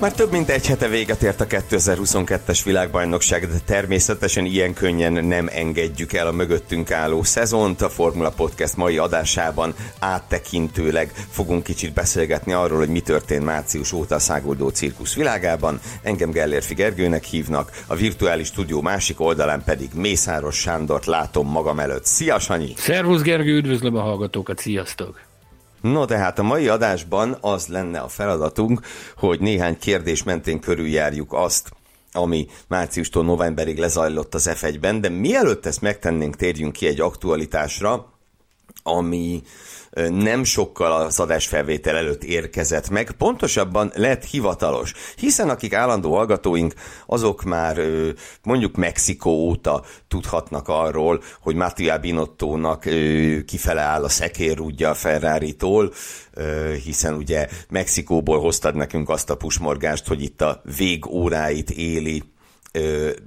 Már több mint egy hete véget ért a 2022-es világbajnokság, de természetesen ilyen könnyen nem engedjük el a mögöttünk álló szezont. A Formula Podcast mai adásában áttekintőleg fogunk kicsit beszélgetni arról, hogy mi történt március óta a száguldó cirkusz világában. Engem Gellérfi Gergőnek hívnak, a virtuális stúdió másik oldalán pedig Mészáros Sándort látom magam előtt. Szia Sanyi! Szervusz Gergő, üdvözlöm a hallgatókat, sziasztok! No, de hát a mai adásban az lenne a feladatunk, hogy néhány kérdés mentén körüljárjuk azt, ami márciustól novemberig lezajlott az F1-ben, de mielőtt ezt megtennénk, térjünk ki egy aktualitásra, ami nem sokkal az adásfelvétel előtt érkezett meg, pontosabban lett hivatalos, hiszen akik állandó hallgatóink, azok már mondjuk Mexikó óta tudhatnak arról, hogy Mattia Binottónak kifele áll a szekérrúdja a Ferrari-tól, hiszen ugye Mexikóból hoztad nekünk azt a pusmorgást, hogy itt a végóráit éli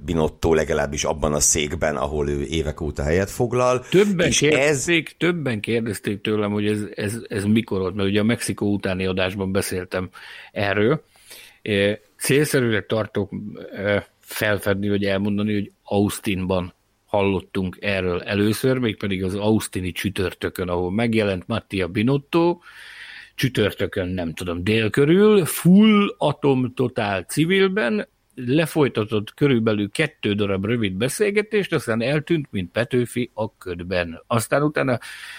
Binotto legalábbis abban a székben, ahol ő évek óta helyet foglal. Többen, és kérdezték, ez... többen kérdezték tőlem, hogy ez, ez, ez mikor volt, mert ugye a Mexikó utáni adásban beszéltem erről. Célszerűleg tartok felfedni, vagy elmondani, hogy Austinban hallottunk erről először, mégpedig az Austini csütörtökön, ahol megjelent Mattia Binotto, csütörtökön, nem tudom, dél körül, full atom totál civilben, lefolytatott körülbelül kettő darab rövid beszélgetést, aztán eltűnt, mint Petőfi a ködben. Aztán utána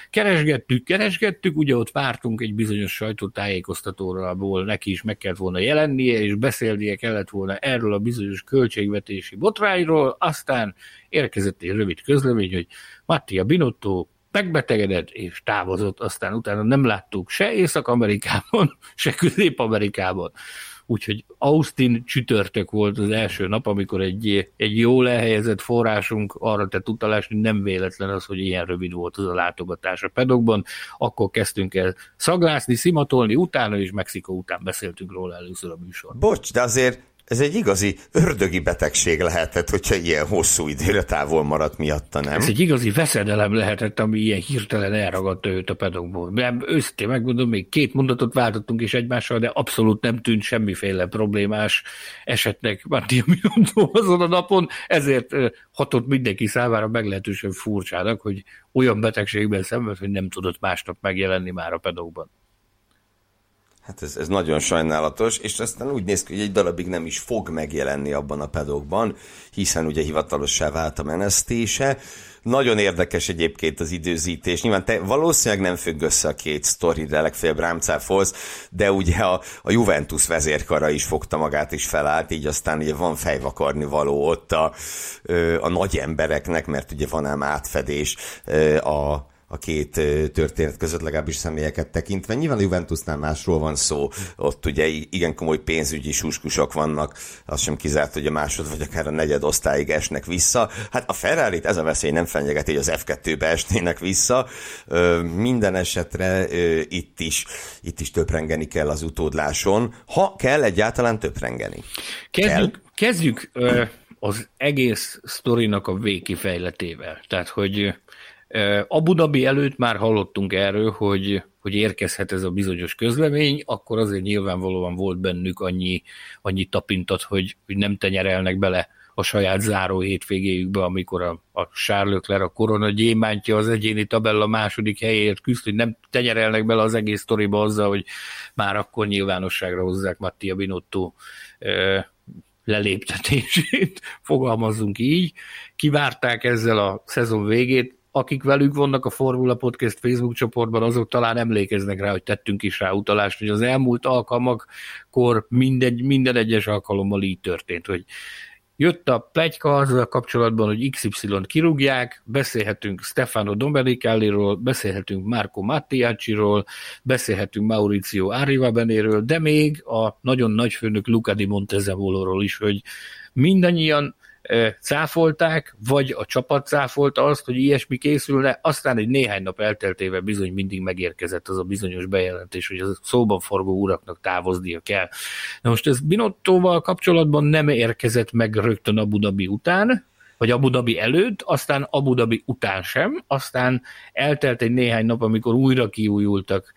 keresgettük, keresgettük, ugye ott vártunk egy bizonyos sajtótájékoztatóra, ahol neki is meg kellett volna jelennie, és beszélnie kellett volna erről a bizonyos költségvetési botrányról, aztán érkezett egy rövid közlemény, hogy Mattia Binotto megbetegedett és távozott, aztán utána nem láttuk se Észak-Amerikában, se Közép-Amerikában úgyhogy Austin csütörtök volt az első nap, amikor egy, egy jól elhelyezett forrásunk arra tett utalást, hogy nem véletlen az, hogy ilyen rövid volt az a látogatás a pedokban, akkor kezdtünk el szaglászni, szimatolni, utána és Mexikó után beszéltünk róla először a műsor. Bocs, de azért ez egy igazi ördögi betegség lehetett, hogyha ilyen hosszú időre távol maradt miatta, nem? Ez egy igazi veszedelem lehetett, ami ilyen hirtelen elragadta őt a pedokból. Nem, őszintén megmondom, még két mondatot váltottunk is egymással, de abszolút nem tűnt semmiféle problémás esetnek Mattia Miondó azon a napon, ezért hatott mindenki számára meglehetősen furcsának, hogy olyan betegségben szenved, hogy nem tudott másnap megjelenni már a pedokban. Hát ez, ez nagyon sajnálatos, és aztán úgy néz ki, hogy egy darabig nem is fog megjelenni abban a pedokban, hiszen ugye hivatalossá vált a menesztése. Nagyon érdekes egyébként az időzítés. Nyilván te valószínűleg nem függ össze a két sztori, de legfeljebb rámcáfolsz, de ugye a, a Juventus vezérkara is fogta magát és felállt, így aztán ugye van fejvakarni való ott a, a nagy embereknek, mert ugye van ám átfedés a a két történet között, legalábbis személyeket tekintve. Nyilván a Juventusnál másról van szó, ott ugye igen komoly pénzügyi suskusok vannak, az sem kizárt, hogy a másod vagy akár a negyed osztályig esnek vissza. Hát a ferrari ez a veszély nem fenyegeti, hogy az F2-be esnének vissza. Minden esetre itt is, itt is töprengeni kell az utódláson, ha kell egyáltalán töprengeni. Kezdjük, kell? kezdjük az egész sztorinak a végkifejletével. Tehát, hogy Abu Dhabi előtt már hallottunk erről, hogy, hogy érkezhet ez a bizonyos közlemény, akkor azért nyilvánvalóan volt bennük annyi, annyi tapintat, hogy, hogy nem tenyerelnek bele a saját záró hétvégéjükbe, amikor a, a Sárlökler, a korona gyémántja az egyéni tabella második helyért küzd, hogy nem tenyerelnek bele az egész sztoriba azzal, hogy már akkor nyilvánosságra hozzák Mattia Binotto leléptetését, fogalmazzunk így. Kivárták ezzel a szezon végét, akik velük vannak a Formula Podcast Facebook csoportban, azok talán emlékeznek rá, hogy tettünk is rá utalást, hogy az elmúlt alkalmakkor mindegy, minden egyes alkalommal így történt, hogy Jött a plegyka azzal kapcsolatban, hogy XY-t kirúgják, beszélhetünk Stefano Domenicaliról, beszélhetünk Marco Mattiacciról, beszélhetünk Mauricio Arrivabenéről, de még a nagyon nagy főnök Luca di Montezemoloról is, hogy mindannyian cáfolták, vagy a csapat cáfolta azt, hogy ilyesmi készülne, aztán egy néhány nap elteltével bizony mindig megérkezett az a bizonyos bejelentés, hogy a szóban forgó uraknak távoznia kell. Na most ez Binottóval kapcsolatban nem érkezett meg rögtön Abu Dhabi után, vagy Abu Dhabi előtt, aztán Abu Dhabi után sem, aztán eltelt egy néhány nap, amikor újra kiújultak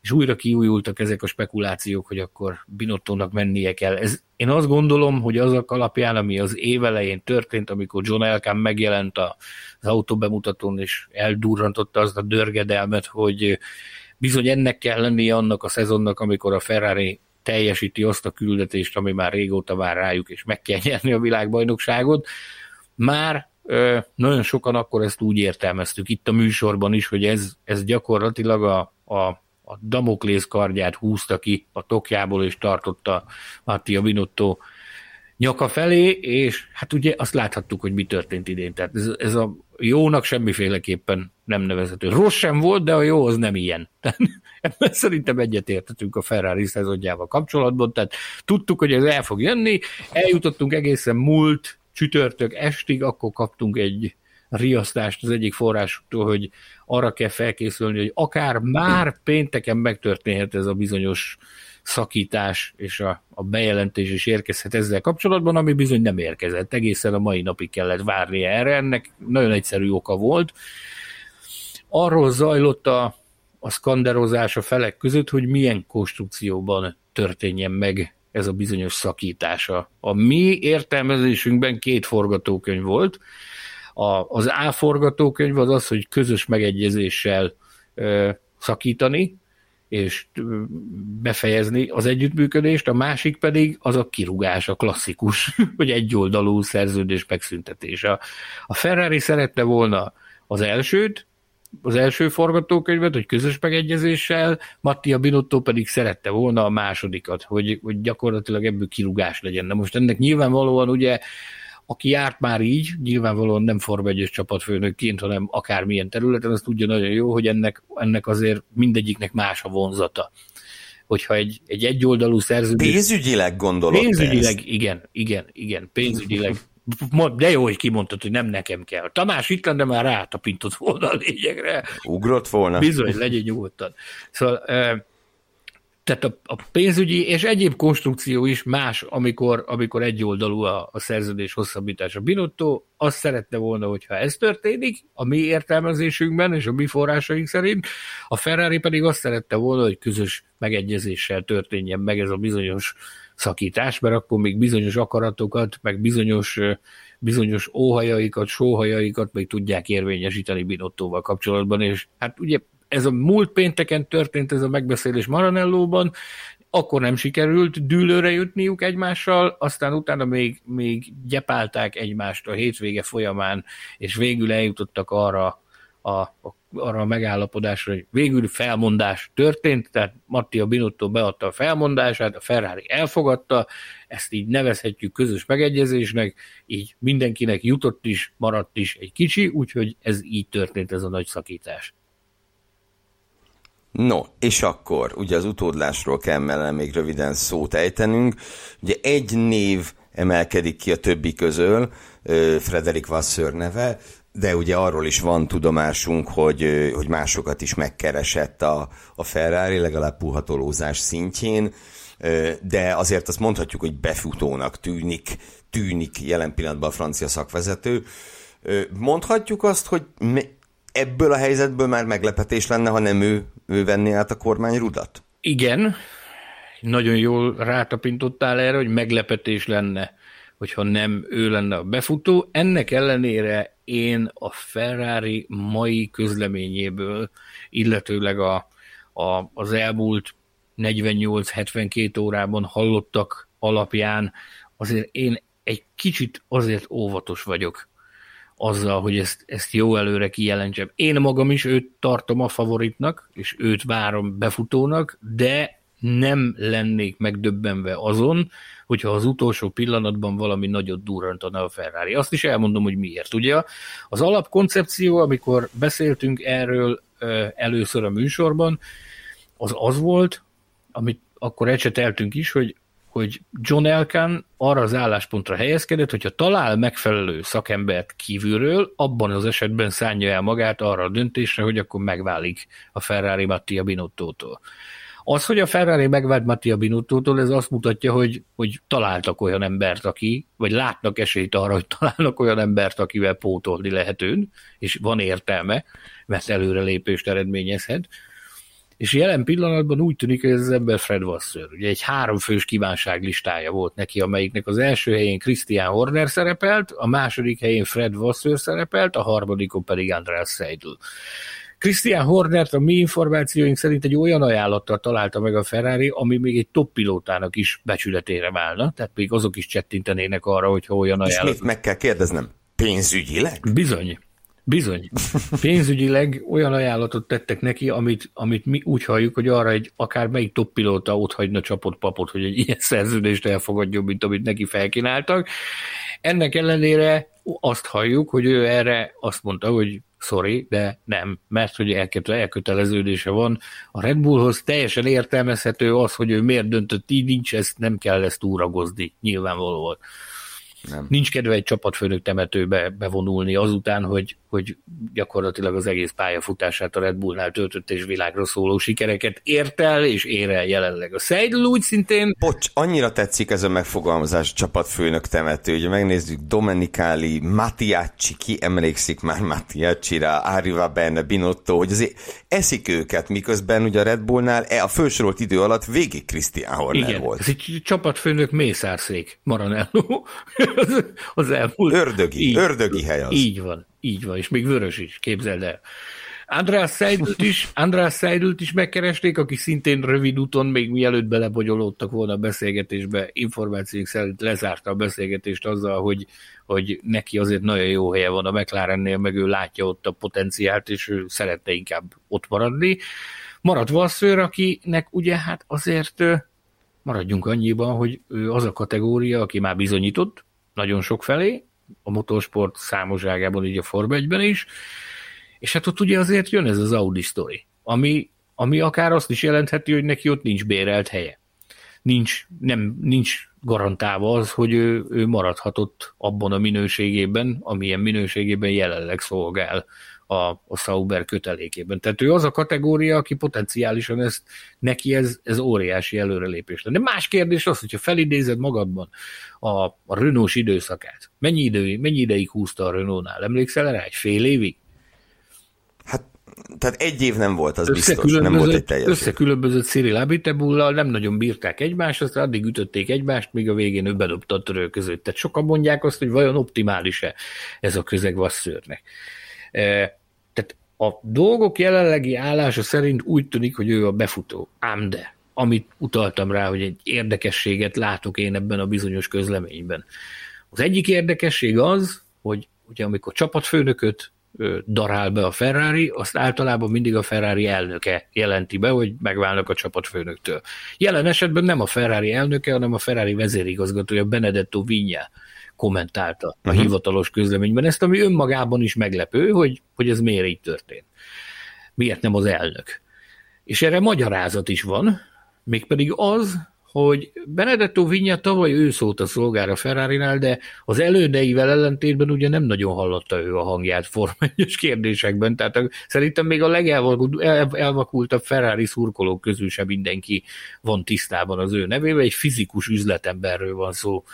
és újra kiújultak ezek a spekulációk, hogy akkor Binottónak mennie kell. Ez, én azt gondolom, hogy azok alapján, ami az évelején történt, amikor John Elkán megjelent az autóbemutatón, és eldurrantotta azt a dörgedelmet, hogy bizony ennek kell lennie annak a szezonnak, amikor a Ferrari teljesíti azt a küldetést, ami már régóta vár rájuk, és meg kell nyerni a világbajnokságot. Már ö, nagyon sokan akkor ezt úgy értelmeztük itt a műsorban is, hogy ez, ez gyakorlatilag a, a a Damoklész kardját húzta ki a tokjából, és tartotta Mattia Binotto nyaka felé, és hát ugye azt láthattuk, hogy mi történt idén. Tehát ez, ez a jónak semmiféleképpen nem nevezhető. Rossz sem volt, de a jó az nem ilyen. Tehát szerintem egyetértetünk a Ferrari szezonjával kapcsolatban, tehát tudtuk, hogy ez el fog jönni, eljutottunk egészen múlt csütörtök estig, akkor kaptunk egy riasztást az egyik forrásoktól, hogy arra kell felkészülni, hogy akár már pénteken megtörténhet ez a bizonyos szakítás, és a, a bejelentés is érkezhet ezzel kapcsolatban, ami bizony nem érkezett. Egészen a mai napig kellett várni erre. Ennek nagyon egyszerű oka volt. Arról zajlott a, a szkanderozás a felek között, hogy milyen konstrukcióban történjen meg ez a bizonyos szakítása. A mi értelmezésünkben két forgatókönyv volt. A, az A forgatókönyv az az, hogy közös megegyezéssel ö, szakítani, és befejezni az együttműködést, a másik pedig az a kirugás, a klasszikus, hogy egyoldalú szerződés megszüntetése. A Ferrari szerette volna az elsőt, az első forgatókönyvet, hogy közös megegyezéssel, Mattia Binotto pedig szerette volna a másodikat, hogy, hogy gyakorlatilag ebből kirugás legyen. Na most ennek nyilvánvalóan ugye aki járt már így, nyilvánvalóan nem Forma 1 csapatfőnökként, hanem akármilyen területen, az tudja nagyon jó, hogy ennek, ennek azért mindegyiknek más a vonzata. Hogyha egy, egy egyoldalú szerződés... Pénzügyileg gondolod Pénzügyileg, ezt? igen, igen, igen, pénzügyileg. De jó, hogy kimondtad, hogy nem nekem kell. Tamás itt lenne, már rátapintott volna a lényegre. Ugrott volna. Bizony, legyen nyugodtan. Szóval tehát a, a pénzügyi és egyéb konstrukció is más, amikor, amikor egyoldalú a, a szerződés hosszabbítása. Binotto azt szerette volna, hogyha ez történik, a mi értelmezésünkben és a mi forrásaink szerint, a Ferrari pedig azt szerette volna, hogy közös megegyezéssel történjen meg ez a bizonyos szakítás, mert akkor még bizonyos akaratokat, meg bizonyos, bizonyos óhajaikat, sóhajaikat még tudják érvényesíteni Binottóval kapcsolatban, és hát ugye ez a múlt pénteken történt ez a megbeszélés Maranellóban, akkor nem sikerült dűlőre jutniuk egymással, aztán utána még, még gyepálták egymást a hétvége folyamán, és végül eljutottak arra a, a, arra a megállapodásra, hogy végül felmondás történt, tehát Mattia Binotto beadta a felmondását, a Ferrari elfogadta, ezt így nevezhetjük közös megegyezésnek, így mindenkinek jutott is, maradt is egy kicsi, úgyhogy ez így történt ez a nagy szakítás. No, és akkor, ugye az utódlásról kell mellene még röviden szót ejtenünk. Ugye egy név emelkedik ki a többi közül, Frederik Vasseur neve, de ugye arról is van tudomásunk, hogy, hogy másokat is megkeresett a, a Ferrari, legalább puhatolózás szintjén, de azért azt mondhatjuk, hogy befutónak tűnik, tűnik jelen pillanatban a francia szakvezető. Mondhatjuk azt, hogy ebből a helyzetből már meglepetés lenne, ha nem ő, ő venné át a kormány rudat? Igen, nagyon jól rátapintottál erre, hogy meglepetés lenne, hogyha nem ő lenne a befutó. Ennek ellenére én a Ferrari mai közleményéből, illetőleg a, a, az elmúlt 48-72 órában hallottak alapján azért én egy kicsit azért óvatos vagyok azzal, hogy ezt, ezt jó előre kijelentsem. Én magam is őt tartom a favoritnak, és őt várom befutónak, de nem lennék megdöbbenve azon, hogyha az utolsó pillanatban valami nagyot durrantana a Ferrari. Azt is elmondom, hogy miért. Ugye az alapkoncepció, amikor beszéltünk erről először a műsorban, az az volt, amit akkor ecseteltünk is, hogy hogy John Elkan arra az álláspontra helyezkedett, hogyha talál megfelelő szakembert kívülről, abban az esetben szánja el magát arra a döntésre, hogy akkor megválik a Ferrari Mattia Binottótól. Az, hogy a Ferrari megvált Mattia Binottótól, ez azt mutatja, hogy, hogy találtak olyan embert, aki, vagy látnak esélyt arra, hogy találnak olyan embert, akivel pótolni lehetőn, és van értelme, mert előrelépést eredményezhet. És jelen pillanatban úgy tűnik, hogy ez az ember Fred Wasser. Ugye egy háromfős kívánság listája volt neki, amelyiknek az első helyén Christian Horner szerepelt, a második helyén Fred Wasser szerepelt, a harmadikon pedig András Seidel. Christian Hornert a mi információink szerint egy olyan ajánlattal találta meg a Ferrari, ami még egy top pilótának is becsületére válna, tehát még azok is csettintenének arra, hogyha olyan ajánlat. És meg kell kérdeznem, pénzügyileg? Bizony. Bizony. Pénzügyileg olyan ajánlatot tettek neki, amit, amit mi úgy halljuk, hogy arra egy akár melyik top pilóta ott hagyna csapott papot, hogy egy ilyen szerződést elfogadjon, mint amit neki felkínáltak. Ennek ellenére azt halljuk, hogy ő erre azt mondta, hogy sorry, de nem, mert hogy elköteleződése van a Red Bullhoz, teljesen értelmezhető az, hogy ő miért döntött így, nincs ezt, nem kell ezt túragozni, nyilvánvalóan. Nem. Nincs kedve egy csapatfőnök temetőbe bevonulni azután, hogy, hogy gyakorlatilag az egész pályafutását a Red Bullnál töltött és világra szóló sikereket ért el, és ér el jelenleg. A Seidel úgy szintén... Bocs, annyira tetszik ez a megfogalmazás csapatfőnök temető, ugye megnézzük Domenicali, Mattiacci, ki emlékszik már Mattiacci-ra, Arriva Benne, Binotto, hogy azért eszik őket, miközben ugye a Red Bullnál e a felsorolt idő alatt végig Christian Horner Igen, volt. ez egy csapatfőnök mészárszék, Maranello az, az elmúlt. Ördögi, így, ördögi hely az. Így van, így van, és még vörös is, képzeld el. András Seidelt is, András Seidelt is megkeresték, aki szintén rövid úton, még mielőtt belebogyolódtak volna a beszélgetésbe, információk szerint lezárta a beszélgetést azzal, hogy, hogy neki azért nagyon jó helye van a McLarennél, meg ő látja ott a potenciált, és ő szeretne inkább ott maradni. Maradt Vasszőr, akinek ugye hát azért maradjunk annyiban, hogy ő az a kategória, aki már bizonyított, nagyon sok felé, a motorsport számos ágában, így a Form 1 is, és hát ott ugye azért jön ez az Audi story, ami, ami akár azt is jelentheti, hogy neki ott nincs bérelt helye. Nincs, nem, nincs garantálva az, hogy ő, ő maradhatott abban a minőségében, amilyen minőségében jelenleg szolgál a, a Sauber kötelékében. Tehát ő az a kategória, aki potenciálisan ezt, neki ez, ez óriási előrelépés. De más kérdés az, hogyha felidézed magadban a, a Renault-s időszakát. Mennyi, idő, mennyi ideig húzta a Renault-nál? Emlékszel rá? Egy fél évig? Hát tehát egy év nem volt, az biztos, nem volt egy teljes Összekülönbözött Cyril Abitebullal, nem nagyon bírták egymást, aztán addig ütötték egymást, míg a végén ő bedobta a törő között. Tehát sokan mondják azt, hogy vajon optimális-e ez a közeg vasszőrnek. Tehát a dolgok jelenlegi állása szerint úgy tűnik, hogy ő a befutó. Ám de, amit utaltam rá, hogy egy érdekességet látok én ebben a bizonyos közleményben. Az egyik érdekesség az, hogy ugye amikor csapatfőnököt darál be a Ferrari, azt általában mindig a Ferrari elnöke jelenti be, hogy megválnak a csapatfőnöktől. Jelen esetben nem a Ferrari elnöke, hanem a Ferrari vezérigazgatója Benedetto Vigna kommentálta a uh-huh. hivatalos közleményben ezt, ami önmagában is meglepő, hogy, hogy ez miért így történt. Miért nem az elnök? És erre magyarázat is van, mégpedig az, hogy Benedetto Vigna tavaly ő szólt a szolgára Ferrari-nál, de az elődeivel ellentétben ugye nem nagyon hallotta ő a hangját formányos kérdésekben, tehát szerintem még a legelvakultabb Ferrari szurkolók közül sem mindenki van tisztában az ő nevével, egy fizikus üzletemberről van szó,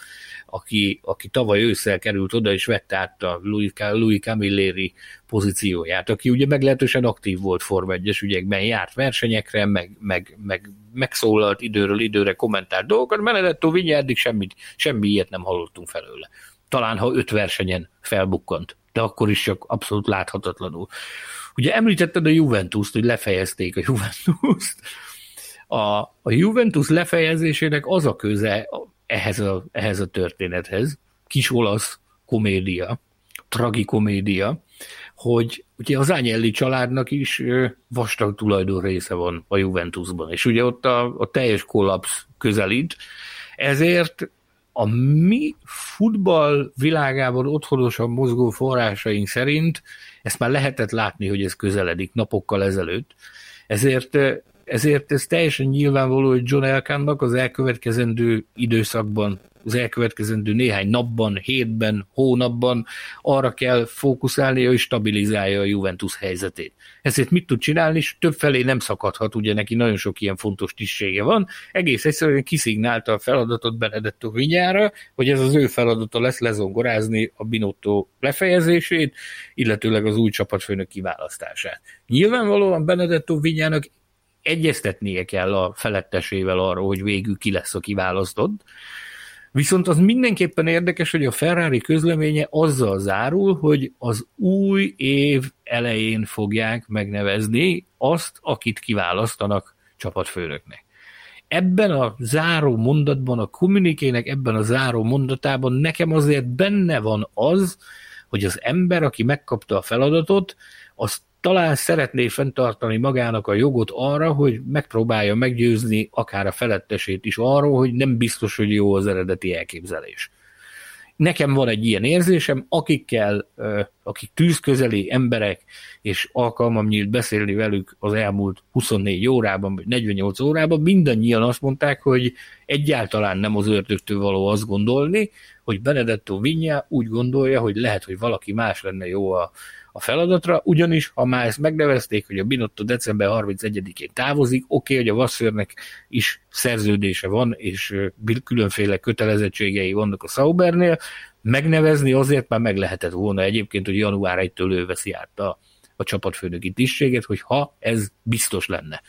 aki, aki tavaly ősszel került oda, és vette át a Louis, Louis Camilleri pozícióját, aki ugye meglehetősen aktív volt Form 1 ügyekben, járt versenyekre, meg, meg, meg megszólalt időről időre kommentált dolgokat, Benedetto Vigna eddig semmit, semmi ilyet nem hallottunk felőle. Talán, ha öt versenyen felbukkant, de akkor is csak abszolút láthatatlanul. Ugye említetted a Juventus-t, hogy lefejezték a Juventus-t. A, a Juventus lefejezésének az a köze ehhez a, ehhez a történethez, kis olasz komédia, tragikomédia, hogy ugye az Ányelli családnak is vastag tulajdon része van a Juventusban, és ugye ott a, a teljes kollapsz közelít, ezért a mi futball világában otthonosan mozgó forrásaink szerint ezt már lehetett látni, hogy ez közeledik napokkal ezelőtt. Ezért, ezért ez teljesen nyilvánvaló, hogy John Elkannak az elkövetkezendő időszakban az elkövetkezendő néhány napban, hétben, hónapban arra kell fókuszálni, hogy stabilizálja a Juventus helyzetét. Ezért mit tud csinálni, és többfelé nem szakadhat, ugye neki nagyon sok ilyen fontos tisztsége van. Egész egyszerűen kiszignálta a feladatot Benedetto Vinyára, hogy ez az ő feladata lesz lezongorázni a Binotto lefejezését, illetőleg az új csapatfőnök kiválasztását. Nyilvánvalóan Benedetto Vinyának egyeztetnie kell a felettesével arról, hogy végül ki lesz a kiválasztott, Viszont az mindenképpen érdekes, hogy a Ferrari közleménye azzal zárul, hogy az új év elején fogják megnevezni azt, akit kiválasztanak csapatfőnöknek. Ebben a záró mondatban, a kommunikének ebben a záró mondatában nekem azért benne van az, hogy az ember, aki megkapta a feladatot, az talán szeretné fenntartani magának a jogot arra, hogy megpróbálja meggyőzni akár a felettesét is arról, hogy nem biztos, hogy jó az eredeti elképzelés. Nekem van egy ilyen érzésem, akikkel, akik tűzközeli emberek, és alkalmam nyílt beszélni velük az elmúlt 24 órában, vagy 48 órában, mindannyian azt mondták, hogy egyáltalán nem az ördögtől való azt gondolni, hogy Benedetto Vigna úgy gondolja, hogy lehet, hogy valaki más lenne jó a, a feladatra, ugyanis ha már ezt megnevezték, hogy a Binotto december 31-én távozik, oké, okay, hogy a Vasszörnek is szerződése van, és különféle kötelezettségei vannak a Saubernél, megnevezni azért már meg lehetett volna egyébként, hogy január 1-től ő veszi át a, a csapatfőnöki tisztséget, hogy ha ez biztos lenne.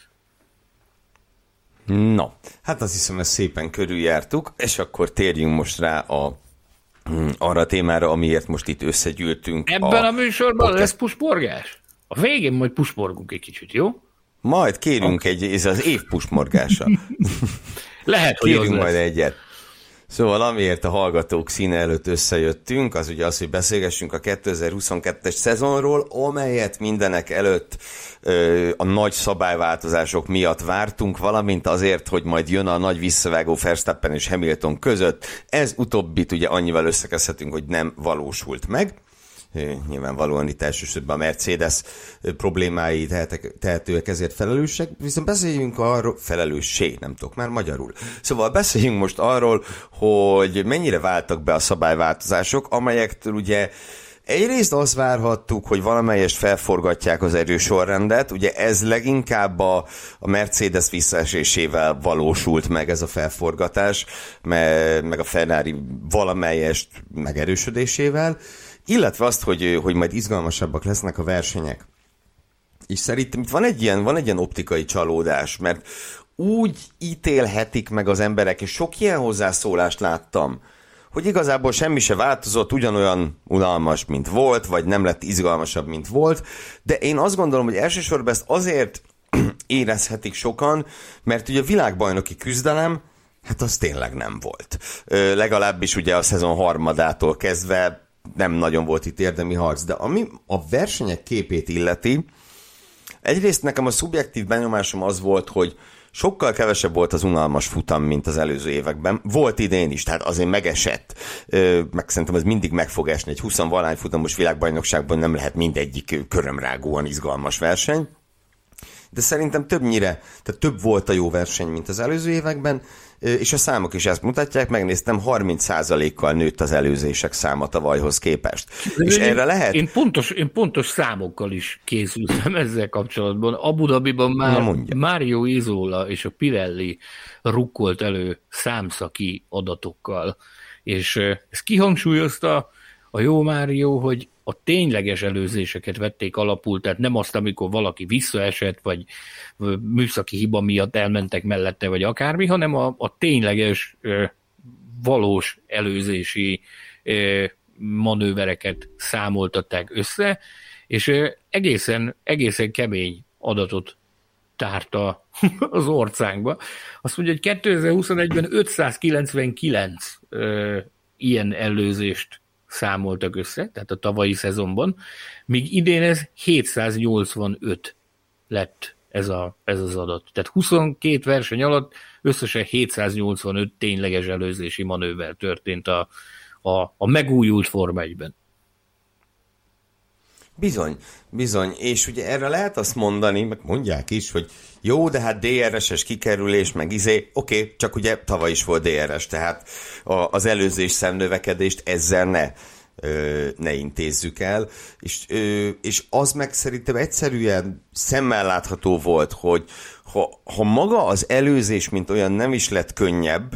No, hát azt hiszem, ezt szépen körüljártuk, és akkor térjünk most rá a arra a témára, amiért most itt összegyűltünk. Ebben a, a műsorban podcast... lesz pusporgás? A végén majd pusporgunk egy kicsit, jó? Majd kérünk okay. egy, ez az év pusporgása. Lehet, hogy Kérünk majd egyet. Szóval amiért a hallgatók színe előtt összejöttünk, az ugye az, hogy beszélgessünk a 2022-es szezonról, amelyet mindenek előtt ö, a nagy szabályváltozások miatt vártunk, valamint azért, hogy majd jön a nagy visszavágó Verstappen és Hamilton között. Ez utóbbit ugye annyival összekezhetünk, hogy nem valósult meg nyilvánvalóan itt elsősorban a Mercedes problémái tehetek, tehetőek ezért felelősek, viszont beszéljünk arról, felelősség, nem tudok már magyarul. Szóval beszéljünk most arról, hogy mennyire váltak be a szabályváltozások, amelyektől ugye Egyrészt azt várhattuk, hogy valamelyest felforgatják az erősorrendet, ugye ez leginkább a, a Mercedes visszaesésével valósult meg ez a felforgatás, me, meg a Ferrari valamelyest megerősödésével, illetve azt, hogy, hogy majd izgalmasabbak lesznek a versenyek. És szerintem itt van egy ilyen, van egy ilyen optikai csalódás, mert úgy ítélhetik meg az emberek, és sok ilyen hozzászólást láttam, hogy igazából semmi se változott, ugyanolyan unalmas, mint volt, vagy nem lett izgalmasabb, mint volt, de én azt gondolom, hogy elsősorban ezt azért érezhetik sokan, mert ugye a világbajnoki küzdelem, hát az tényleg nem volt. Ö, legalábbis ugye a szezon harmadától kezdve nem nagyon volt itt érdemi harc, de ami a versenyek képét illeti, egyrészt nekem a szubjektív benyomásom az volt, hogy sokkal kevesebb volt az unalmas futam, mint az előző években. Volt idén is, tehát azért megesett. Meg szerintem ez mindig meg fog esni. Egy 20 valány futamos világbajnokságban nem lehet mindegyik körömrágóan izgalmas verseny de szerintem többnyire, tehát több volt a jó verseny, mint az előző években, és a számok is ezt mutatják, megnéztem, 30%-kal nőtt az előzések száma tavalyhoz képest. De és én, erre lehet... Én pontos, én pontos számokkal is készültem ezzel kapcsolatban. Abu Dhabiban már Mario Izola és a Pirelli rukkolt elő számszaki adatokkal, és ez kihangsúlyozta a jó Mário, hogy a tényleges előzéseket vették alapul, tehát nem azt, amikor valaki visszaesett, vagy műszaki hiba miatt elmentek mellette, vagy akármi, hanem a, a tényleges, valós előzési manővereket számoltatták össze, és egészen, egészen kemény adatot tárta az országba. Azt mondja, hogy 2021-ben 599 ilyen előzést számoltak össze, tehát a tavalyi szezonban, míg idén ez 785 lett ez, a, ez az adat. Tehát 22 verseny alatt összesen 785 tényleges előzési manőver történt a, a, a megújult Forma 1-ben. Bizony, bizony, és ugye erre lehet azt mondani, meg mondják is, hogy jó, de hát DRS-es kikerülés, meg izé, oké, okay, csak ugye tavaly is volt DRS, tehát a, az előzés szemnövekedést ezzel ne ö, ne intézzük el, és, ö, és az meg szerintem egyszerűen szemmel látható volt, hogy ha, ha maga az előzés, mint olyan nem is lett könnyebb,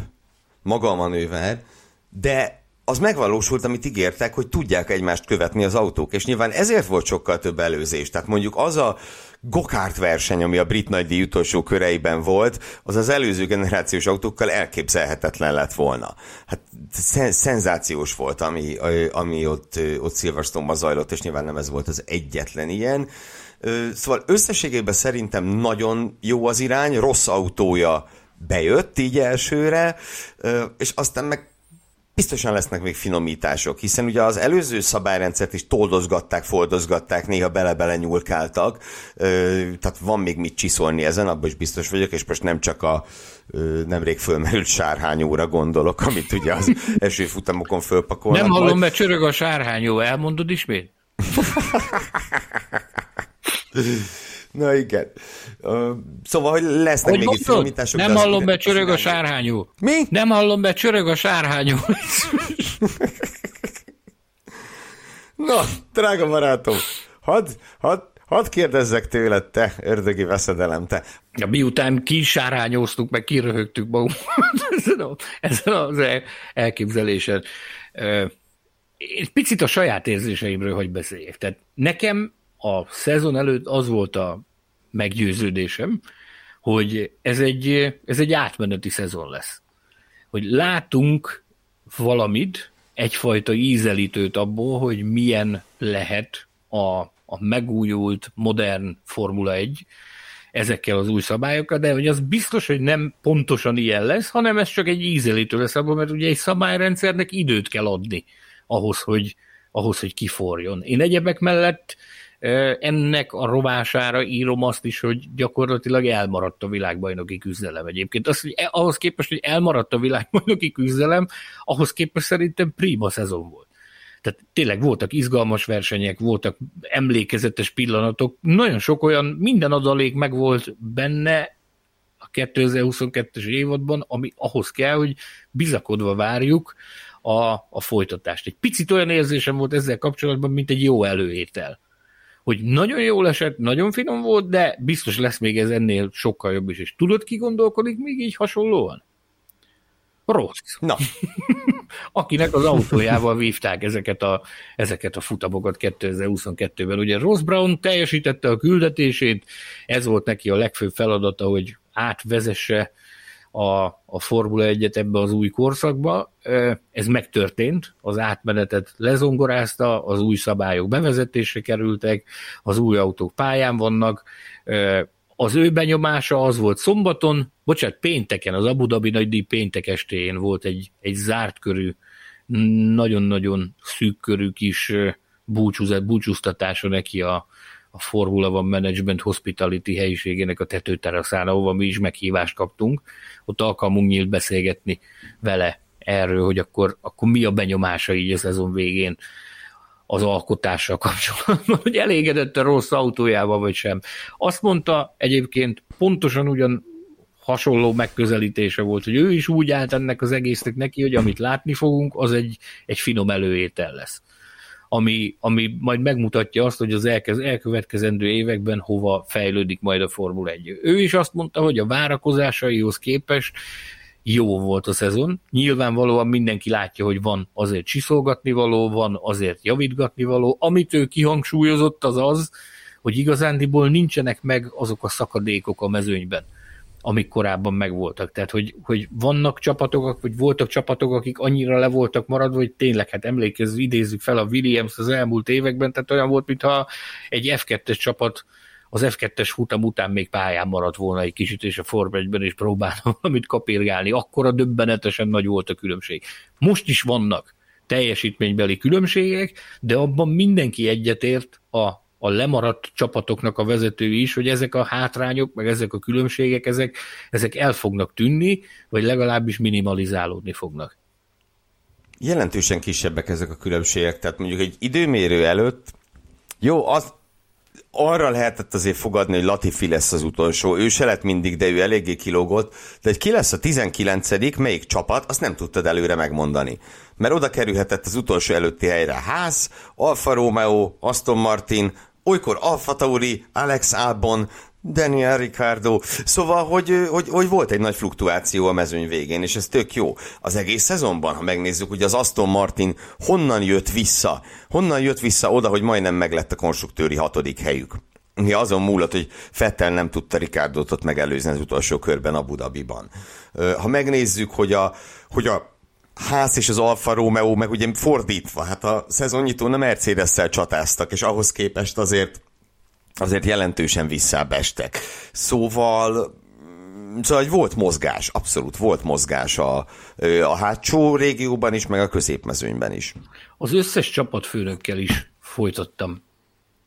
maga a manőver, de az megvalósult, amit ígértek, hogy tudják egymást követni az autók, és nyilván ezért volt sokkal több előzés. Tehát mondjuk az a gokárt verseny, ami a brit nagydíj utolsó köreiben volt, az az előző generációs autókkal elképzelhetetlen lett volna. Hát szen- szenzációs volt, ami, ami ott, ott Silverstone-ban zajlott, és nyilván nem ez volt az egyetlen ilyen. Szóval összességében szerintem nagyon jó az irány, rossz autója bejött így elsőre, és aztán meg biztosan lesznek még finomítások, hiszen ugye az előző szabályrendszert is toldozgatták, foldozgatták, néha bele-bele nyúlkáltak, tehát van még mit csiszolni ezen, abban is biztos vagyok, és most nem csak a nemrég fölmerült sárhányóra gondolok, amit ugye az esőfutamokon fölpakolnak. Nem hallom, mert csörög a sárhányó, elmondod ismét? Na igen. Szóval, hogy lesznek hogy még itt finomítások. Nem hallom be, csörög a sárhányó. Mi? Nem hallom be, csörög a sárhányó. Na, drága barátom, hadd had, had kérdezzek tőled, te ördögi veszedelem, te. Ja, miután kisárhányóztuk, meg kiröhögtük magunkat ezen, ezen az elképzelésen. Egy picit a saját érzéseimről, hogy beszéljek. Tehát nekem a szezon előtt az volt a meggyőződésem, hogy ez egy, ez egy átmeneti szezon lesz. Hogy látunk valamit, egyfajta ízelítőt abból, hogy milyen lehet a, a megújult, modern Formula 1 ezekkel az új szabályokkal, de hogy az biztos, hogy nem pontosan ilyen lesz, hanem ez csak egy ízelítő lesz abból, mert ugye egy szabályrendszernek időt kell adni ahhoz, hogy, ahhoz, hogy kiforjon. Én egyebek mellett ennek a rovására írom azt is, hogy gyakorlatilag elmaradt a világbajnoki küzdelem egyébként. Az, hogy e, ahhoz képest, hogy elmaradt a világbajnoki küzdelem, ahhoz képest szerintem prima szezon volt. Tehát tényleg voltak izgalmas versenyek, voltak emlékezetes pillanatok, nagyon sok olyan, minden adalék meg volt benne a 2022-es évadban, ami ahhoz kell, hogy bizakodva várjuk a, a folytatást. Egy picit olyan érzésem volt ezzel kapcsolatban, mint egy jó előétel hogy nagyon jól esett, nagyon finom volt, de biztos lesz még ez ennél sokkal jobb is. És tudod, ki gondolkodik még így hasonlóan? Rossz. Na. Akinek az autójával vívták ezeket a, ezeket a futamokat 2022-ben. Ugye Ross Brown teljesítette a küldetését, ez volt neki a legfőbb feladata, hogy átvezesse a, a Formula 1-et ebbe az új korszakba. Ez megtörtént, az átmenetet lezongorázta, az új szabályok bevezetésre kerültek, az új autók pályán vannak, az ő benyomása az volt szombaton, bocsánat, pénteken, az Abu Dhabi nagydíj péntek estéjén volt egy, egy zárt körű, nagyon-nagyon szűk körű kis búcsúztatása neki a, a Formula One Management Hospitality helyiségének a tetőteraszán, ahova mi is meghívást kaptunk. Ott alkalmunk nyílt beszélgetni vele erről, hogy akkor, akkor mi a benyomása így a szezon végén az alkotással kapcsolatban, hogy elégedett a rossz autójával, vagy sem. Azt mondta egyébként pontosan ugyan hasonló megközelítése volt, hogy ő is úgy állt ennek az egésznek neki, hogy amit látni fogunk, az egy, egy finom előétel lesz ami, ami majd megmutatja azt, hogy az elkövetkezendő években hova fejlődik majd a Formula 1. Ő is azt mondta, hogy a várakozásaihoz képest jó volt a szezon. Nyilvánvalóan mindenki látja, hogy van azért csiszolgatni való, van azért javítgatni való. Amit ő kihangsúlyozott, az az, hogy igazándiból nincsenek meg azok a szakadékok a mezőnyben amik korábban megvoltak. Tehát, hogy, hogy vannak csapatok, vagy voltak csapatok, akik annyira le voltak maradva, hogy tényleg, hát emlékezzük, idézzük fel a Williams az elmúlt években, tehát olyan volt, mintha egy F2-es csapat az F2-es futam után még pályán maradt volna egy kicsit, és a Form 1 is próbálna valamit kapirgálni. Akkor a döbbenetesen nagy volt a különbség. Most is vannak teljesítménybeli különbségek, de abban mindenki egyetért a, a lemaradt csapatoknak a vezetői is, hogy ezek a hátrányok, meg ezek a különbségek, ezek, ezek el fognak tűnni, vagy legalábbis minimalizálódni fognak. Jelentősen kisebbek ezek a különbségek, tehát mondjuk egy időmérő előtt jó, az, arra lehetett azért fogadni, hogy Latifi lesz az utolsó. Ő se lett mindig, de ő eléggé kilógott. De hogy ki lesz a 19 melyik csapat, azt nem tudtad előre megmondani. Mert oda kerülhetett az utolsó előtti helyre Ház, Alfa Romeo, Aston Martin, olykor Alfa Tauri, Alex Albon, Daniel Ricardo. Szóval, hogy, hogy, hogy volt egy nagy fluktuáció a mezőny végén, és ez tök jó. Az egész szezonban, ha megnézzük, hogy az Aston Martin honnan jött vissza, honnan jött vissza oda, hogy majdnem meglett a konstruktőri hatodik helyük. Ja, azon múlott, hogy Fettel nem tudta Ricardot megelőzni az utolsó körben Abu Dhabiban. Ha megnézzük, hogy a, hogy a Ház és az Alfa Romeo meg ugye fordítva, hát a szezonnyitón a Mercedes-szel csatáztak, és ahhoz képest azért azért jelentősen visszábestek. Szóval Szóval hogy volt mozgás, abszolút volt mozgás a, a hátsó régióban is, meg a középmezőnyben is. Az összes csapatfőnökkel is folytattam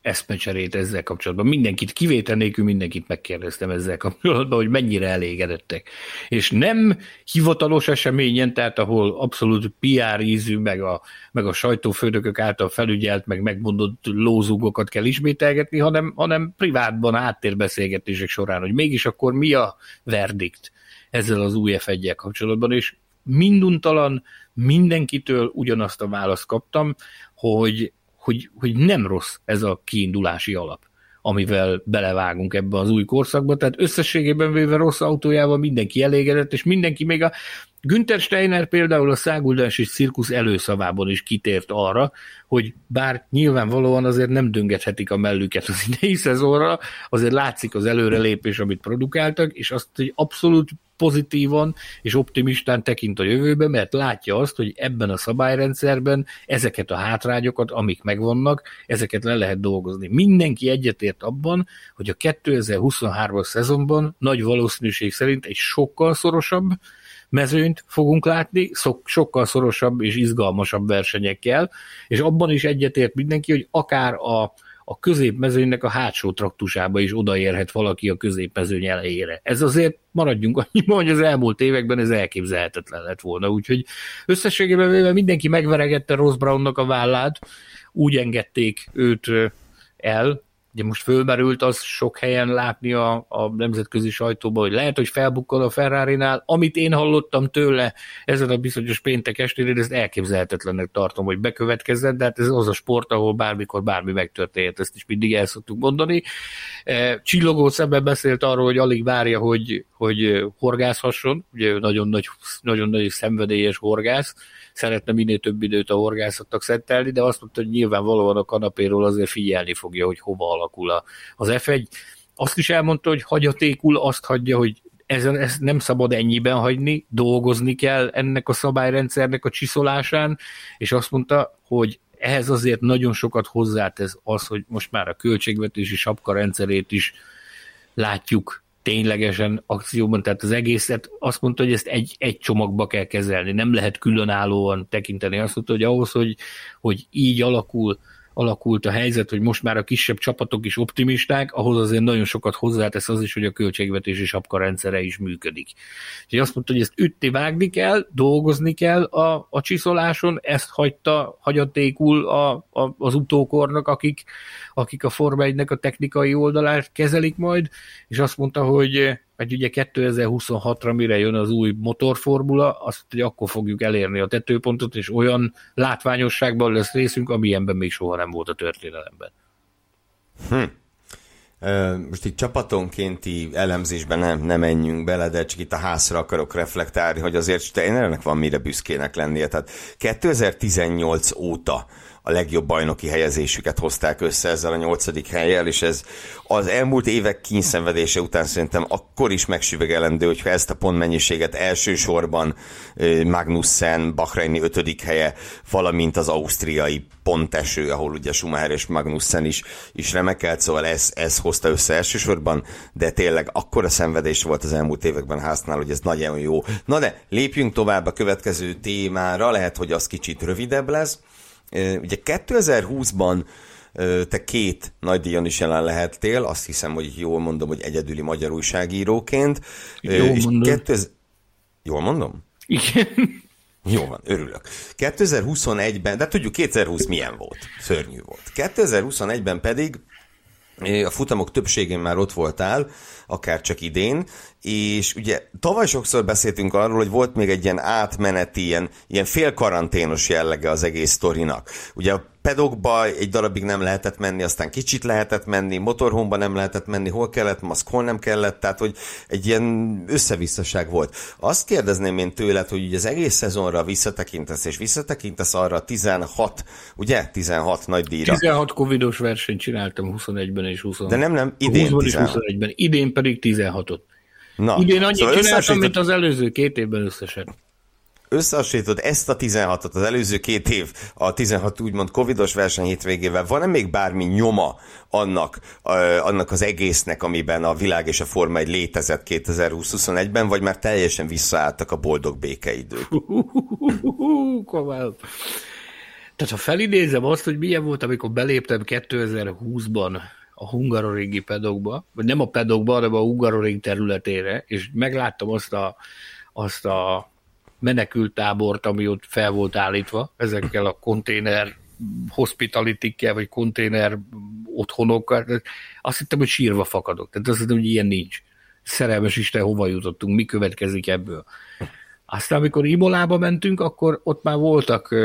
eszmecserét ezzel kapcsolatban. Mindenkit, kivétel nélkül mindenkit megkérdeztem ezzel kapcsolatban, hogy mennyire elégedettek. És nem hivatalos eseményen, tehát ahol abszolút PR ízű, meg a, meg a sajtófőnökök által felügyelt, meg megmondott lózugokat kell ismételgetni, hanem, hanem privátban áttérbeszélgetések során, hogy mégis akkor mi a verdikt ezzel az új f kapcsolatban, és minduntalan mindenkitől ugyanazt a választ kaptam, hogy hogy, hogy nem rossz ez a kiindulási alap amivel belevágunk ebbe az új korszakba, tehát összességében véve rossz autójával mindenki elégedett, és mindenki még a Günther Steiner például a Száguldás és Cirkusz előszavában is kitért arra, hogy bár nyilvánvalóan azért nem döngethetik a mellüket az idei szezonra, azért látszik az előrelépés, amit produkáltak, és azt, hogy abszolút pozitívan és optimistán tekint a jövőbe, mert látja azt, hogy ebben a szabályrendszerben ezeket a hátrányokat, amik megvannak, ezeket le lehet dolgozni. Mindenki egyetért abban, hogy a 2023-as szezonban nagy valószínűség szerint egy sokkal szorosabb mezőnyt fogunk látni, sokkal szorosabb és izgalmasabb versenyekkel, és abban is egyetért mindenki, hogy akár a a középmezőnynek a hátsó traktusába is odaérhet valaki a középmezőny elejére. Ez azért maradjunk annyiban, hogy az elmúlt években ez elképzelhetetlen lett volna, úgyhogy összességében véve mindenki megveregette Ross Brownnak a vállát, úgy engedték őt el, Ugye most fölmerült az sok helyen látni a, a nemzetközi sajtóban, hogy lehet, hogy felbukkol a ferrari Amit én hallottam tőle ezen a bizonyos péntek estére, ezt elképzelhetetlennek tartom, hogy bekövetkezzen, de hát ez az a sport, ahol bármikor bármi megtörténhet, ezt is mindig el szoktuk mondani. E, csillogó szemben beszélt arról, hogy alig várja, hogy, hogy horgászhasson, ugye nagyon nagy, nagyon nagy szenvedélyes horgász, szeretne minél több időt a horgászatnak szentelni, de azt mondta, hogy nyilvánvalóan a kanapéról azért figyelni fogja, hogy hova alakul az F1. Azt is elmondta, hogy hagyatékul azt hagyja, hogy ezen, ezt nem szabad ennyiben hagyni, dolgozni kell ennek a szabályrendszernek a csiszolásán, és azt mondta, hogy ehhez azért nagyon sokat hozzátesz az, hogy most már a költségvetési sapka rendszerét is látjuk ténylegesen akcióban, tehát az egészet azt mondta, hogy ezt egy, egy csomagba kell kezelni, nem lehet különállóan tekinteni. Azt mondta, hogy ahhoz, hogy, hogy így alakul alakult a helyzet, hogy most már a kisebb csapatok is optimisták, ahhoz azért nagyon sokat hozzátesz az is, hogy a költségvetési sapka rendszere is működik. És azt mondta, hogy ezt ütti vágni kell, dolgozni kell a, a csiszoláson, ezt hagyta hagyatékul a, a, az utókornak, akik, akik a Forma 1 a technikai oldalát kezelik majd, és azt mondta, hogy mert ugye 2026-ra mire jön az új motorformula, azt, hogy akkor fogjuk elérni a tetőpontot, és olyan látványosságban lesz részünk, amilyenben még soha nem volt a történelemben. Hm. Most itt csapatonkénti elemzésben nem, nem menjünk bele, de csak itt a házra akarok reflektálni, hogy azért Steinernek van mire büszkének lennie. Tehát 2018 óta a legjobb bajnoki helyezésüket hozták össze ezzel a nyolcadik helyjel, és ez az elmúlt évek kényszenvedése után szerintem akkor is megsüvegelendő, hogyha ezt a pontmennyiséget elsősorban Magnussen, Bahreini ötödik helye, valamint az ausztriai ponteső, ahol ugye Schumacher és Magnussen is, is remekelt, szóval ez, ez hozta össze elsősorban, de tényleg akkora szenvedés volt az elmúlt években háznál, hogy ez nagyon jó. Na de lépjünk tovább a következő témára, lehet, hogy az kicsit rövidebb lesz. Ugye 2020-ban te két nagy díjon is jelen lehettél, azt hiszem, hogy jól mondom, hogy egyedüli magyar újságíróként. Jól és mondom. 2000... Jól mondom? Igen. Jó van, örülök. 2021-ben, de tudjuk 2020 milyen volt? Szörnyű volt. 2021-ben pedig a futamok többségén már ott voltál, akár csak idén, és ugye tavaly sokszor beszéltünk arról, hogy volt még egy ilyen átmeneti, ilyen, ilyen félkaranténos jellege az egész sztorinak. Ugye a pedokba egy darabig nem lehetett menni, aztán kicsit lehetett menni, motorhomba nem lehetett menni, hol kellett maszk, hol nem kellett, tehát hogy egy ilyen összevisszaság volt. Azt kérdezném én tőled, hogy ugye az egész szezonra visszatekintesz, és visszatekintesz arra 16, ugye? 16 nagy díjra. 16 covidos versenyt csináltam 21-ben és 20 De nem, nem, idén 21-ben, idén pedig 16-ot. Na, Idén annyit szóval csináltam, mint az előző két évben összesen összehasonlítod ezt a 16-ot, az előző két év, a 16 úgymond covidos verseny hétvégével, van-e még bármi nyoma annak, annak az egésznek, amiben a világ és a Forma egy létezett 2020-21-ben, vagy már teljesen visszaálltak a boldog békeidők? Tehát ha felidézem azt, hogy milyen volt, amikor beléptem 2020-ban a hungaroringi pedokba, vagy nem a pedokba, hanem a hungaroring területére, és megláttam azt a, azt a menekültábort, ami ott fel volt állítva, ezekkel a konténer hospitalitikkel, vagy konténer otthonokkal. Azt hittem, hogy sírva fakadok. Tehát azt hittem, hogy ilyen nincs. Szerelmes Isten, hova jutottunk, mi következik ebből. Aztán, amikor Imolába mentünk, akkor ott már voltak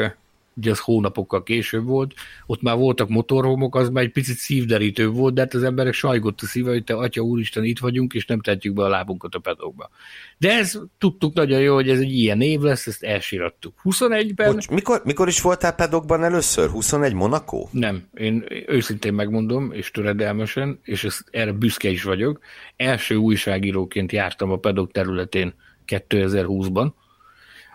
ugye az hónapokkal később volt, ott már voltak motorhomok, az már egy picit szívderítő volt, de hát az emberek sajgott a szíve, hogy te atya úristen itt vagyunk, és nem tetjük be a lábunkat a pedokba. De ez tudtuk nagyon jó, hogy ez egy ilyen év lesz, ezt elsirattuk. 21-ben... Bocs, mikor, mikor is voltál pedokban először? 21 Monaco? Nem, én őszintén megmondom, és töredelmesen, és ezt, erre büszke is vagyok. Első újságíróként jártam a pedok területén 2020-ban,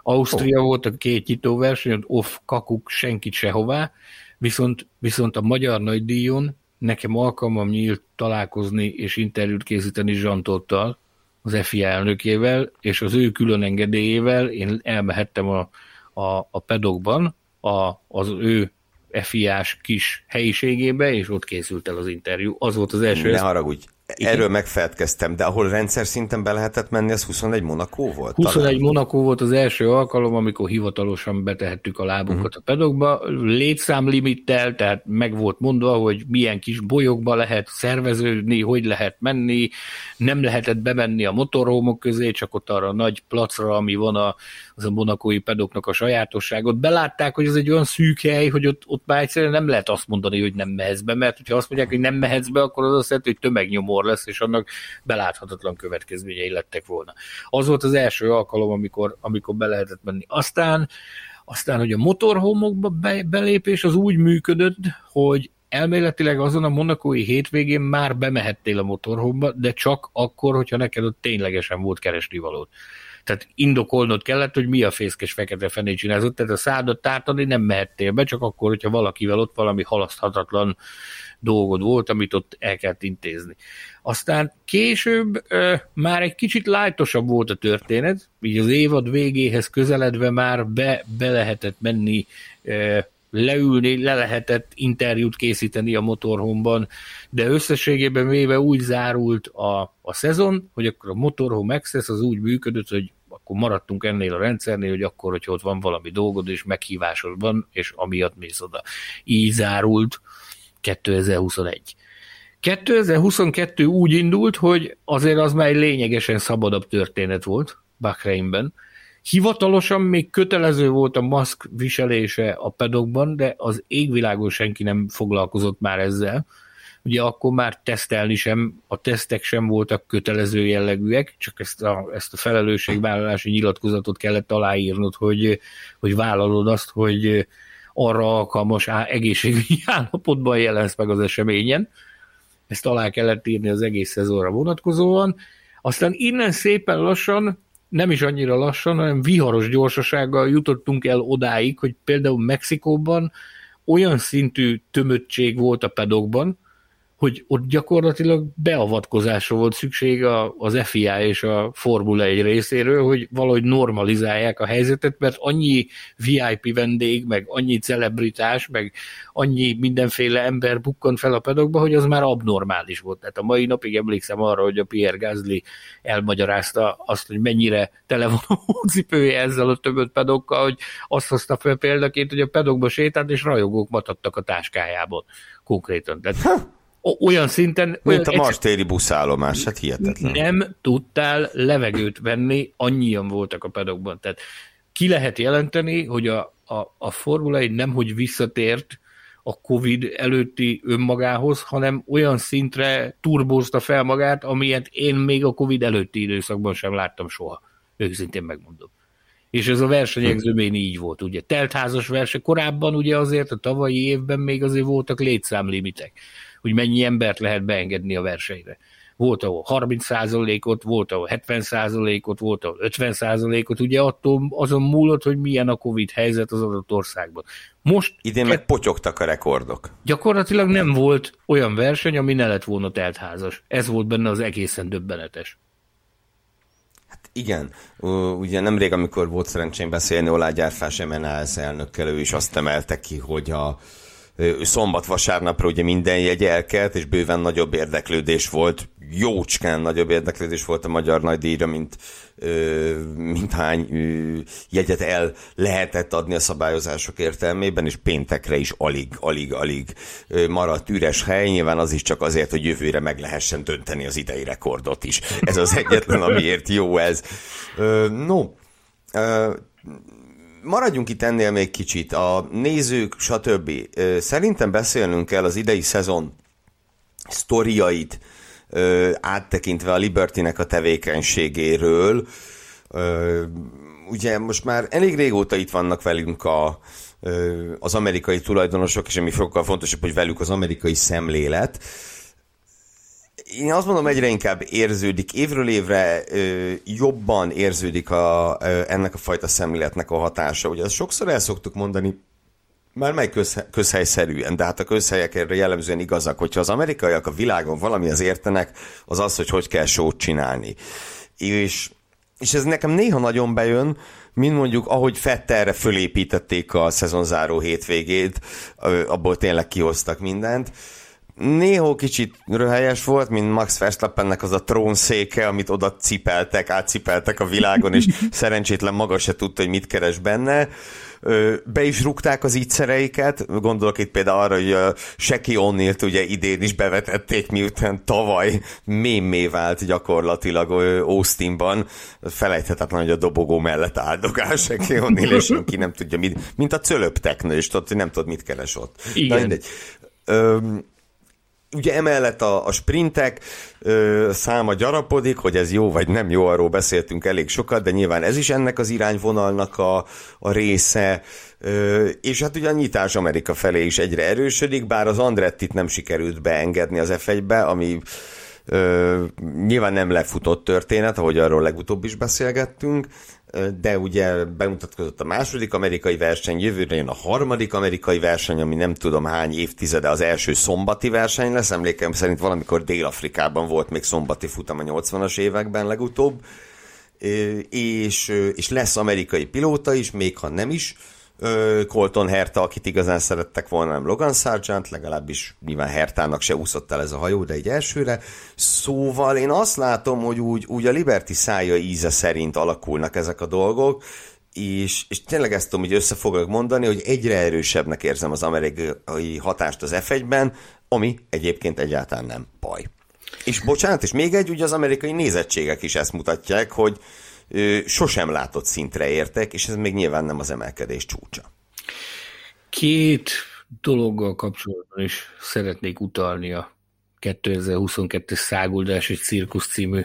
Ausztria oh. volt a két nyitóverseny, ott off, kakuk, senkit sehová, viszont, viszont a magyar nagydíjon nekem alkalmam nyílt találkozni és interjút készíteni Zsantottal, az FIA elnökével, és az ő külön engedélyével én elmehettem a, a, a pedokban a, az ő FIA-s kis helyiségébe, és ott készült el az interjú. Az volt az első. Ne haragudj, igen. Erről megfeledkeztem, de ahol rendszer szinten be lehetett menni, az 21 Monakó volt? 21 talán? Monakó volt az első alkalom, amikor hivatalosan betehettük a lábunkat uh-huh. a pedokba, létszámlimittel, tehát meg volt mondva, hogy milyen kis bolyokba lehet szerveződni, hogy lehet menni, nem lehetett bemenni a motorhómok közé, csak ott arra a nagy placra, ami van a, az a monakói pedoknak a sajátosságot. Belátták, hogy ez egy olyan szűk hely, hogy ott, ott már egyszerűen nem lehet azt mondani, hogy nem mehetsz be, mert ha azt mondják, hogy nem mehetsz be, akkor az azt jelenti, hogy tömegnyomor lesz, és annak beláthatatlan következményei lettek volna. Az volt az első alkalom, amikor, amikor be lehetett menni. Aztán aztán, hogy a motorhomokba be, belépés az úgy működött, hogy elméletileg azon a monakói hétvégén már bemehettél a motorhomba, de csak akkor, hogyha neked ott ténylegesen volt keresni valót. Tehát indokolnod kellett, hogy mi a fészkes fekete fenét csinálzott, tehát a szádat tártani nem mehettél be, csak akkor, hogyha valakivel ott valami halaszthatatlan dolgod volt, amit ott el kellett intézni. Aztán később ö, már egy kicsit lájtosabb volt a történet, így az évad végéhez közeledve már be, be lehetett menni leülni, le lehetett interjút készíteni a motorhomban, de összességében véve úgy zárult a, a szezon, hogy akkor a motorhome access az úgy működött, hogy akkor maradtunk ennél a rendszernél, hogy akkor, hogyha ott van valami dolgod, és meghívásod van, és amiatt mész oda. Így zárult 2021. 2022 úgy indult, hogy azért az már egy lényegesen szabadabb történet volt Bahreinben, Hivatalosan még kötelező volt a maszk viselése a pedokban, de az égvilágon senki nem foglalkozott már ezzel. Ugye akkor már tesztelni sem, a tesztek sem voltak kötelező jellegűek, csak ezt a, ezt a felelősségvállalási nyilatkozatot kellett aláírnod, hogy, hogy vállalod azt, hogy arra alkalmas egészségügyi állapotban jelensz meg az eseményen. Ezt alá kellett írni az egész szezonra vonatkozóan. Aztán innen szépen lassan, nem is annyira lassan, hanem viharos gyorsasággal jutottunk el odáig, hogy például Mexikóban olyan szintű tömöttség volt a pedokban, hogy ott gyakorlatilag beavatkozásra volt szükség az FIA és a Formula 1 részéről, hogy valahogy normalizálják a helyzetet, mert annyi VIP vendég, meg annyi celebritás, meg annyi mindenféle ember bukkant fel a pedokba, hogy az már abnormális volt. Tehát a mai napig emlékszem arra, hogy a Pierre Gasly elmagyarázta azt, hogy mennyire tele van a hócipője ezzel a többet pedokkal, hogy azt hozta fel példaként, hogy a pedokba sétált, és rajogók matadtak a táskájából konkrétan. Tehát olyan szinten... Mint olyan a Mastéri buszállomás, hát hihetetlen. Nem tudtál levegőt venni, annyian voltak a pedokban. Tehát ki lehet jelenteni, hogy a, a, a Formula 1 nem, hogy visszatért a Covid előtti önmagához, hanem olyan szintre turbózta fel magát, amilyet én még a Covid előtti időszakban sem láttam soha. Őszintén megmondom. És ez a versenyegzőmény így volt, ugye. Teltházas verseny, korábban ugye azért a tavalyi évben még azért voltak létszámlimitek hogy mennyi embert lehet beengedni a versenyre. Volt, ahol 30%-ot, volt, ahol 70%-ot, volt, ahol 50%-ot, ugye attól azon múlott, hogy milyen a Covid helyzet az adott országban. Most Idén meg potyogtak a rekordok. Gyakorlatilag nem volt olyan verseny, ami ne lett volna teltházas. Ez volt benne az egészen döbbenetes. Hát igen, ugye nemrég, amikor volt szerencsém beszélni Olá Gyárfás MNAS elnökkel, ő is azt emelte ki, hogy a, szombat-vasárnapra ugye minden jegy elkelt, és bőven nagyobb érdeklődés volt, jócskán nagyobb érdeklődés volt a magyar nagydíjra, mint, mint hány jegyet el lehetett adni a szabályozások értelmében, és péntekre is alig, alig, alig maradt üres hely, nyilván az is csak azért, hogy jövőre meg lehessen dönteni az idei rekordot is. Ez az egyetlen, amiért jó ez. No, maradjunk itt ennél még kicsit. A nézők, stb. Szerintem beszélnünk kell az idei szezon sztoriait áttekintve a Libertynek a tevékenységéről. Ugye most már elég régóta itt vannak velünk a, az amerikai tulajdonosok, és ami sokkal fontosabb, hogy velük az amerikai szemlélet én azt mondom, egyre inkább érződik, évről évre ö, jobban érződik a, ö, ennek a fajta szemléletnek a hatása. Ugye azt sokszor el szoktuk mondani, már mely közhe, közhelyszerűen, de hát a közhelyek erre jellemzően igazak, hogyha az amerikaiak a világon valami az értenek, az az, hogy hogy kell sót csinálni. És, és ez nekem néha nagyon bejön, mint mondjuk, ahogy Fetterre fölépítették a szezonzáró hétvégét, abból tényleg kihoztak mindent, Néha kicsit röhelyes volt, mint Max Verstappennek az a trónszéke, amit oda cipeltek, átcipeltek a világon, és szerencsétlen maga se tudta, hogy mit keres benne. Be is rúgták az ígyszereiket, gondolok itt például arra, hogy a Seki Onnilt ugye idén is bevetették, miután tavaly mémé vált gyakorlatilag Austinban. Felejthetetlen, hogy a dobogó mellett áldogál Seki Onnill, és senki nem tudja, mit, mint a cölöp technő, és tudod, hogy nem tudod, mit keres ott. Igen. Na, Öm, Ugye emellett a, a sprintek ö, száma gyarapodik, hogy ez jó vagy nem jó, arról beszéltünk elég sokat, de nyilván ez is ennek az irányvonalnak a, a része, ö, és hát ugye a nyitás Amerika felé is egyre erősödik, bár az Andrettit nem sikerült beengedni az F1-be, ami ö, nyilván nem lefutott történet, ahogy arról legutóbb is beszélgettünk, de ugye bemutatkozott a második amerikai verseny, jövőre jön a harmadik amerikai verseny, ami nem tudom hány évtizede az első szombati verseny lesz, emlékem szerint valamikor Dél-Afrikában volt még szombati futam a 80-as években legutóbb, és, és lesz amerikai pilóta is, még ha nem is, Colton Herta, akit igazán szerettek volna, nem Logan Sargent, legalábbis nyilván Hertának se úszott el ez a hajó, de egy elsőre. Szóval én azt látom, hogy úgy, úgy a Liberty szája íze szerint alakulnak ezek a dolgok, és, és tényleg ezt tudom hogy össze fogok mondani, hogy egyre erősebbnek érzem az amerikai hatást az F1-ben, ami egyébként egyáltalán nem baj. És bocsánat, és még egy, ugye az amerikai nézettségek is ezt mutatják, hogy, sosem látott szintre értek, és ez még nyilván nem az emelkedés csúcsa. Két dologgal kapcsolatban is szeretnék utalni a 2022-es Száguldás és Cirkusz című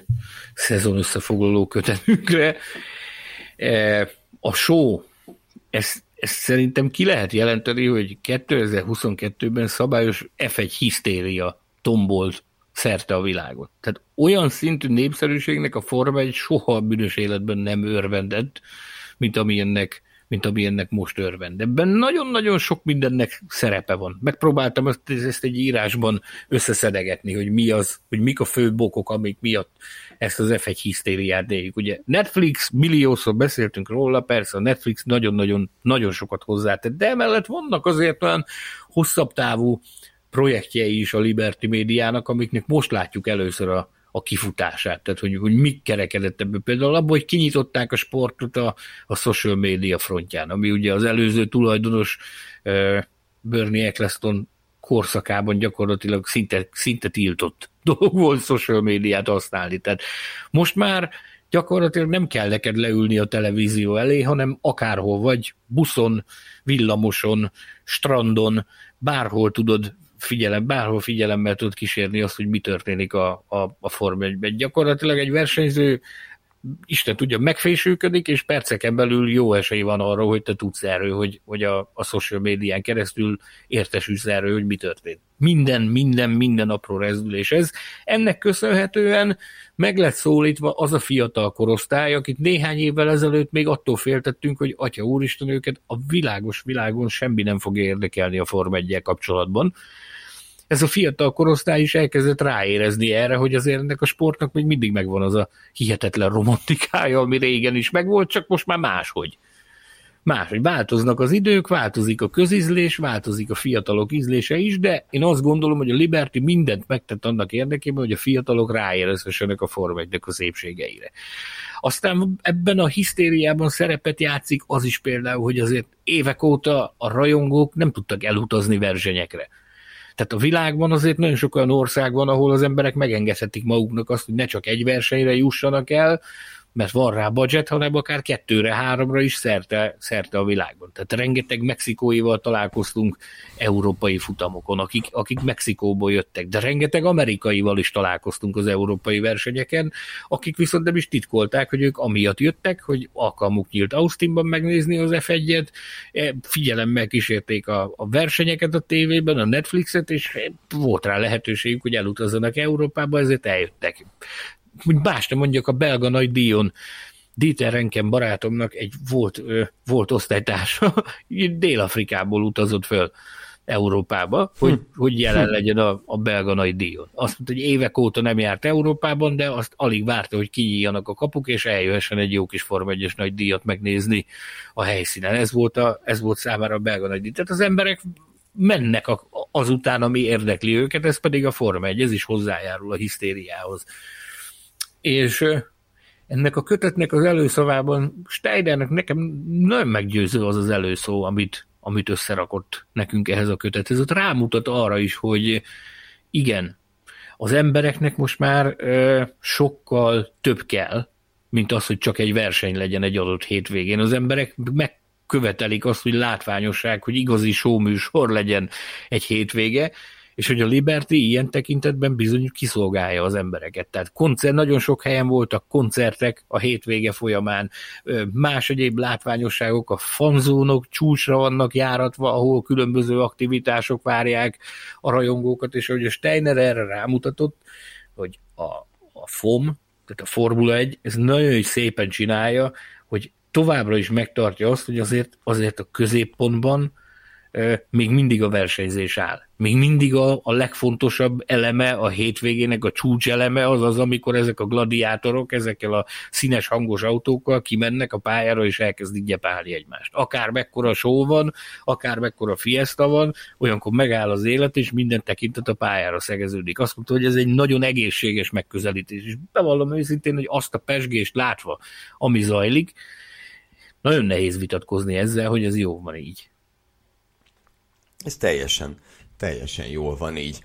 szezon összefoglaló kötetünkre. E, a show, ez, ezt szerintem ki lehet jelenteni, hogy 2022-ben szabályos F1 hisztéria tombolt szerte a világot. Tehát olyan szintű népszerűségnek a Forma egy soha a bűnös életben nem örvendett, mint amilyennek mint ami ennek most örvend. Ebben nagyon-nagyon sok mindennek szerepe van. Megpróbáltam ezt, ezt egy írásban összeszedegetni, hogy mi az, hogy mik a fő bokok, amik miatt ezt az F1 hisztériát éljük. Ugye Netflix, milliószor beszéltünk róla, persze a Netflix nagyon-nagyon nagyon sokat hozzátett, de emellett vannak azért olyan hosszabb távú projektjei is a Liberty médiának, amiknek most látjuk először a, a kifutását, tehát hogy, hogy mi kerekedett ebből. Például abban, hogy kinyitották a sportot a, a social media frontján, ami ugye az előző tulajdonos uh, Bernie Eccleston korszakában gyakorlatilag szinte, szinte tiltott dolog volt social médiát használni. Tehát most már gyakorlatilag nem kell neked leülni a televízió elé, hanem akárhol vagy, buszon, villamoson, strandon, bárhol tudod figyelem, bárhol figyelemmel tud kísérni azt, hogy mi történik a, a, a Form 1 Gyakorlatilag egy versenyző Isten tudja, megfésülködik, és perceken belül jó esély van arra, hogy te tudsz erről, hogy, hogy a, a social médián keresztül értesülsz erről, hogy mi történt. Minden, minden, minden apró rezdülés ez. Ennek köszönhetően meg lett szólítva az a fiatal korosztály, akit néhány évvel ezelőtt még attól féltettünk, hogy atya úristen őket a világos világon semmi nem fog érdekelni a Form 1 kapcsolatban ez a fiatal korosztály is elkezdett ráérezni erre, hogy azért ennek a sportnak még mindig megvan az a hihetetlen romantikája, ami régen is megvolt, csak most már máshogy. Máshogy változnak az idők, változik a közizlés, változik a fiatalok ízlése is, de én azt gondolom, hogy a Liberty mindent megtett annak érdekében, hogy a fiatalok ráérezhessenek a Form 1 a szépségeire. Aztán ebben a hisztériában szerepet játszik az is például, hogy azért évek óta a rajongók nem tudtak elutazni versenyekre tehát a világban azért nagyon sok olyan ország van, ahol az emberek megengedhetik maguknak azt, hogy ne csak egy versenyre jussanak el, mert van rá budget, hanem akár kettőre, háromra is szerte, szerte a világban. Tehát rengeteg mexikóival találkoztunk európai futamokon, akik, akik Mexikóból jöttek, de rengeteg amerikaival is találkoztunk az európai versenyeken, akik viszont nem is titkolták, hogy ők amiatt jöttek, hogy alkalmuk nyílt Austinban megnézni az F1-et, e, figyelemmel kísérték a, a versenyeket a tévében, a Netflixet, és volt rá lehetőségük, hogy elutazzanak Európába, ezért eljöttek hogy más nem mondjak, a belga nagy díjon Dieter Renken barátomnak egy volt, volt osztálytársa, Dél-Afrikából utazott föl Európába, hogy, hm. hogy jelen legyen a, a belga nagy díjon. Azt mondta, hogy évek óta nem járt Európában, de azt alig várta, hogy kinyíljanak a kapuk, és eljöhessen egy jó kis Form 1 nagy díjat megnézni a helyszínen. Ez volt, a, ez volt számára a belga nagy díj. Tehát az emberek mennek azután, ami érdekli őket, ez pedig a Form 1, ez is hozzájárul a hisztériához és ennek a kötetnek az előszavában Steinernek nekem nagyon meggyőző az az előszó, amit, amit összerakott nekünk ehhez a kötethez. Ott rámutat arra is, hogy igen, az embereknek most már ö, sokkal több kell, mint az, hogy csak egy verseny legyen egy adott hétvégén. Az emberek megkövetelik azt, hogy látványosság, hogy igazi showműsor legyen egy hétvége, és hogy a Liberty ilyen tekintetben bizony kiszolgálja az embereket. Tehát koncert, nagyon sok helyen voltak koncertek a hétvége folyamán, más egyéb látványosságok, a fanzónok csúcsra vannak járatva, ahol különböző aktivitások várják a rajongókat, és hogy a Steiner erre rámutatott, hogy a, a FOM, tehát a Formula 1, ez nagyon szépen csinálja, hogy továbbra is megtartja azt, hogy azért, azért a középpontban még mindig a versenyzés áll. Még mindig a, a legfontosabb eleme a hétvégének, a csúcs eleme az az, amikor ezek a gladiátorok ezekkel a színes hangos autókkal kimennek a pályára és elkezdik gyepálni egymást. Akár mekkora show van, akár mekkora fiesta van, olyankor megáll az élet, és minden tekintet a pályára szegeződik. Azt mondta, hogy ez egy nagyon egészséges megközelítés, és bevallom őszintén, hogy azt a pesgést látva, ami zajlik, nagyon nehéz vitatkozni ezzel, hogy ez jó van így. Ez teljesen, teljesen jól van így.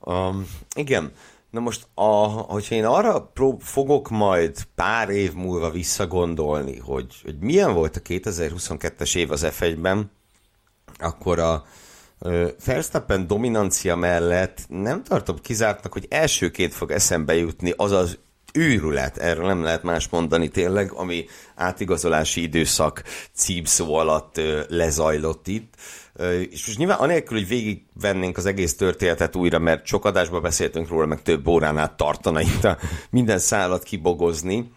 Um, igen, na most, a, hogyha én arra prób- fogok majd pár év múlva visszagondolni, hogy, hogy milyen volt a 2022-es év az F1-ben, akkor a Verstappen dominancia mellett nem tartom kizártnak, hogy elsőként fog eszembe jutni az az őrület, erről nem lehet más mondani tényleg, ami átigazolási időszak címszó alatt lezajlott itt. És most nyilván anélkül, hogy végigvennénk az egész történetet újra, mert sok adásban beszéltünk róla, meg több órán át tartana itt a minden szállat kibogozni,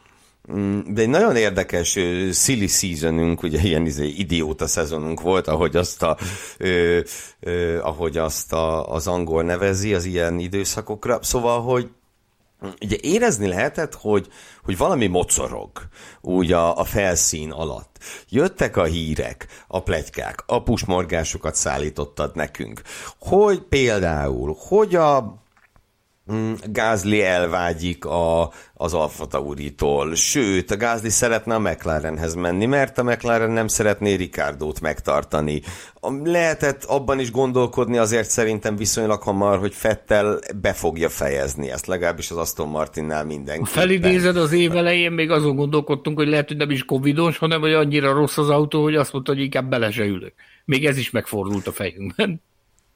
mm, de egy nagyon érdekes silly seasonünk, ugye ilyen izé, idióta szezonunk volt, ahogy azt, a, uh, uh, ahogy azt a, az angol nevezi az ilyen időszakokra. Szóval, hogy ugye érezni lehetett, hogy, hogy valami mocorog úgy a, a felszín alatt. Jöttek a hírek, a plegykák, a pusmorgásokat szállítottad nekünk, hogy például, hogy a Gázli elvágyik a, az Alfa Tauritól, sőt, a Gázli szeretne a McLarenhez menni, mert a McLaren nem szeretné Ricardo-t megtartani. Lehetett abban is gondolkodni azért szerintem viszonylag hamar, hogy Fettel be fogja fejezni ezt, legalábbis az Aston Martinnál mindenki. Felidézed az év elején, még azon gondolkodtunk, hogy lehet, hogy nem is covidos, hanem hogy annyira rossz az autó, hogy azt mondta, hogy inkább bele se ülök. Még ez is megfordult a fejünkben.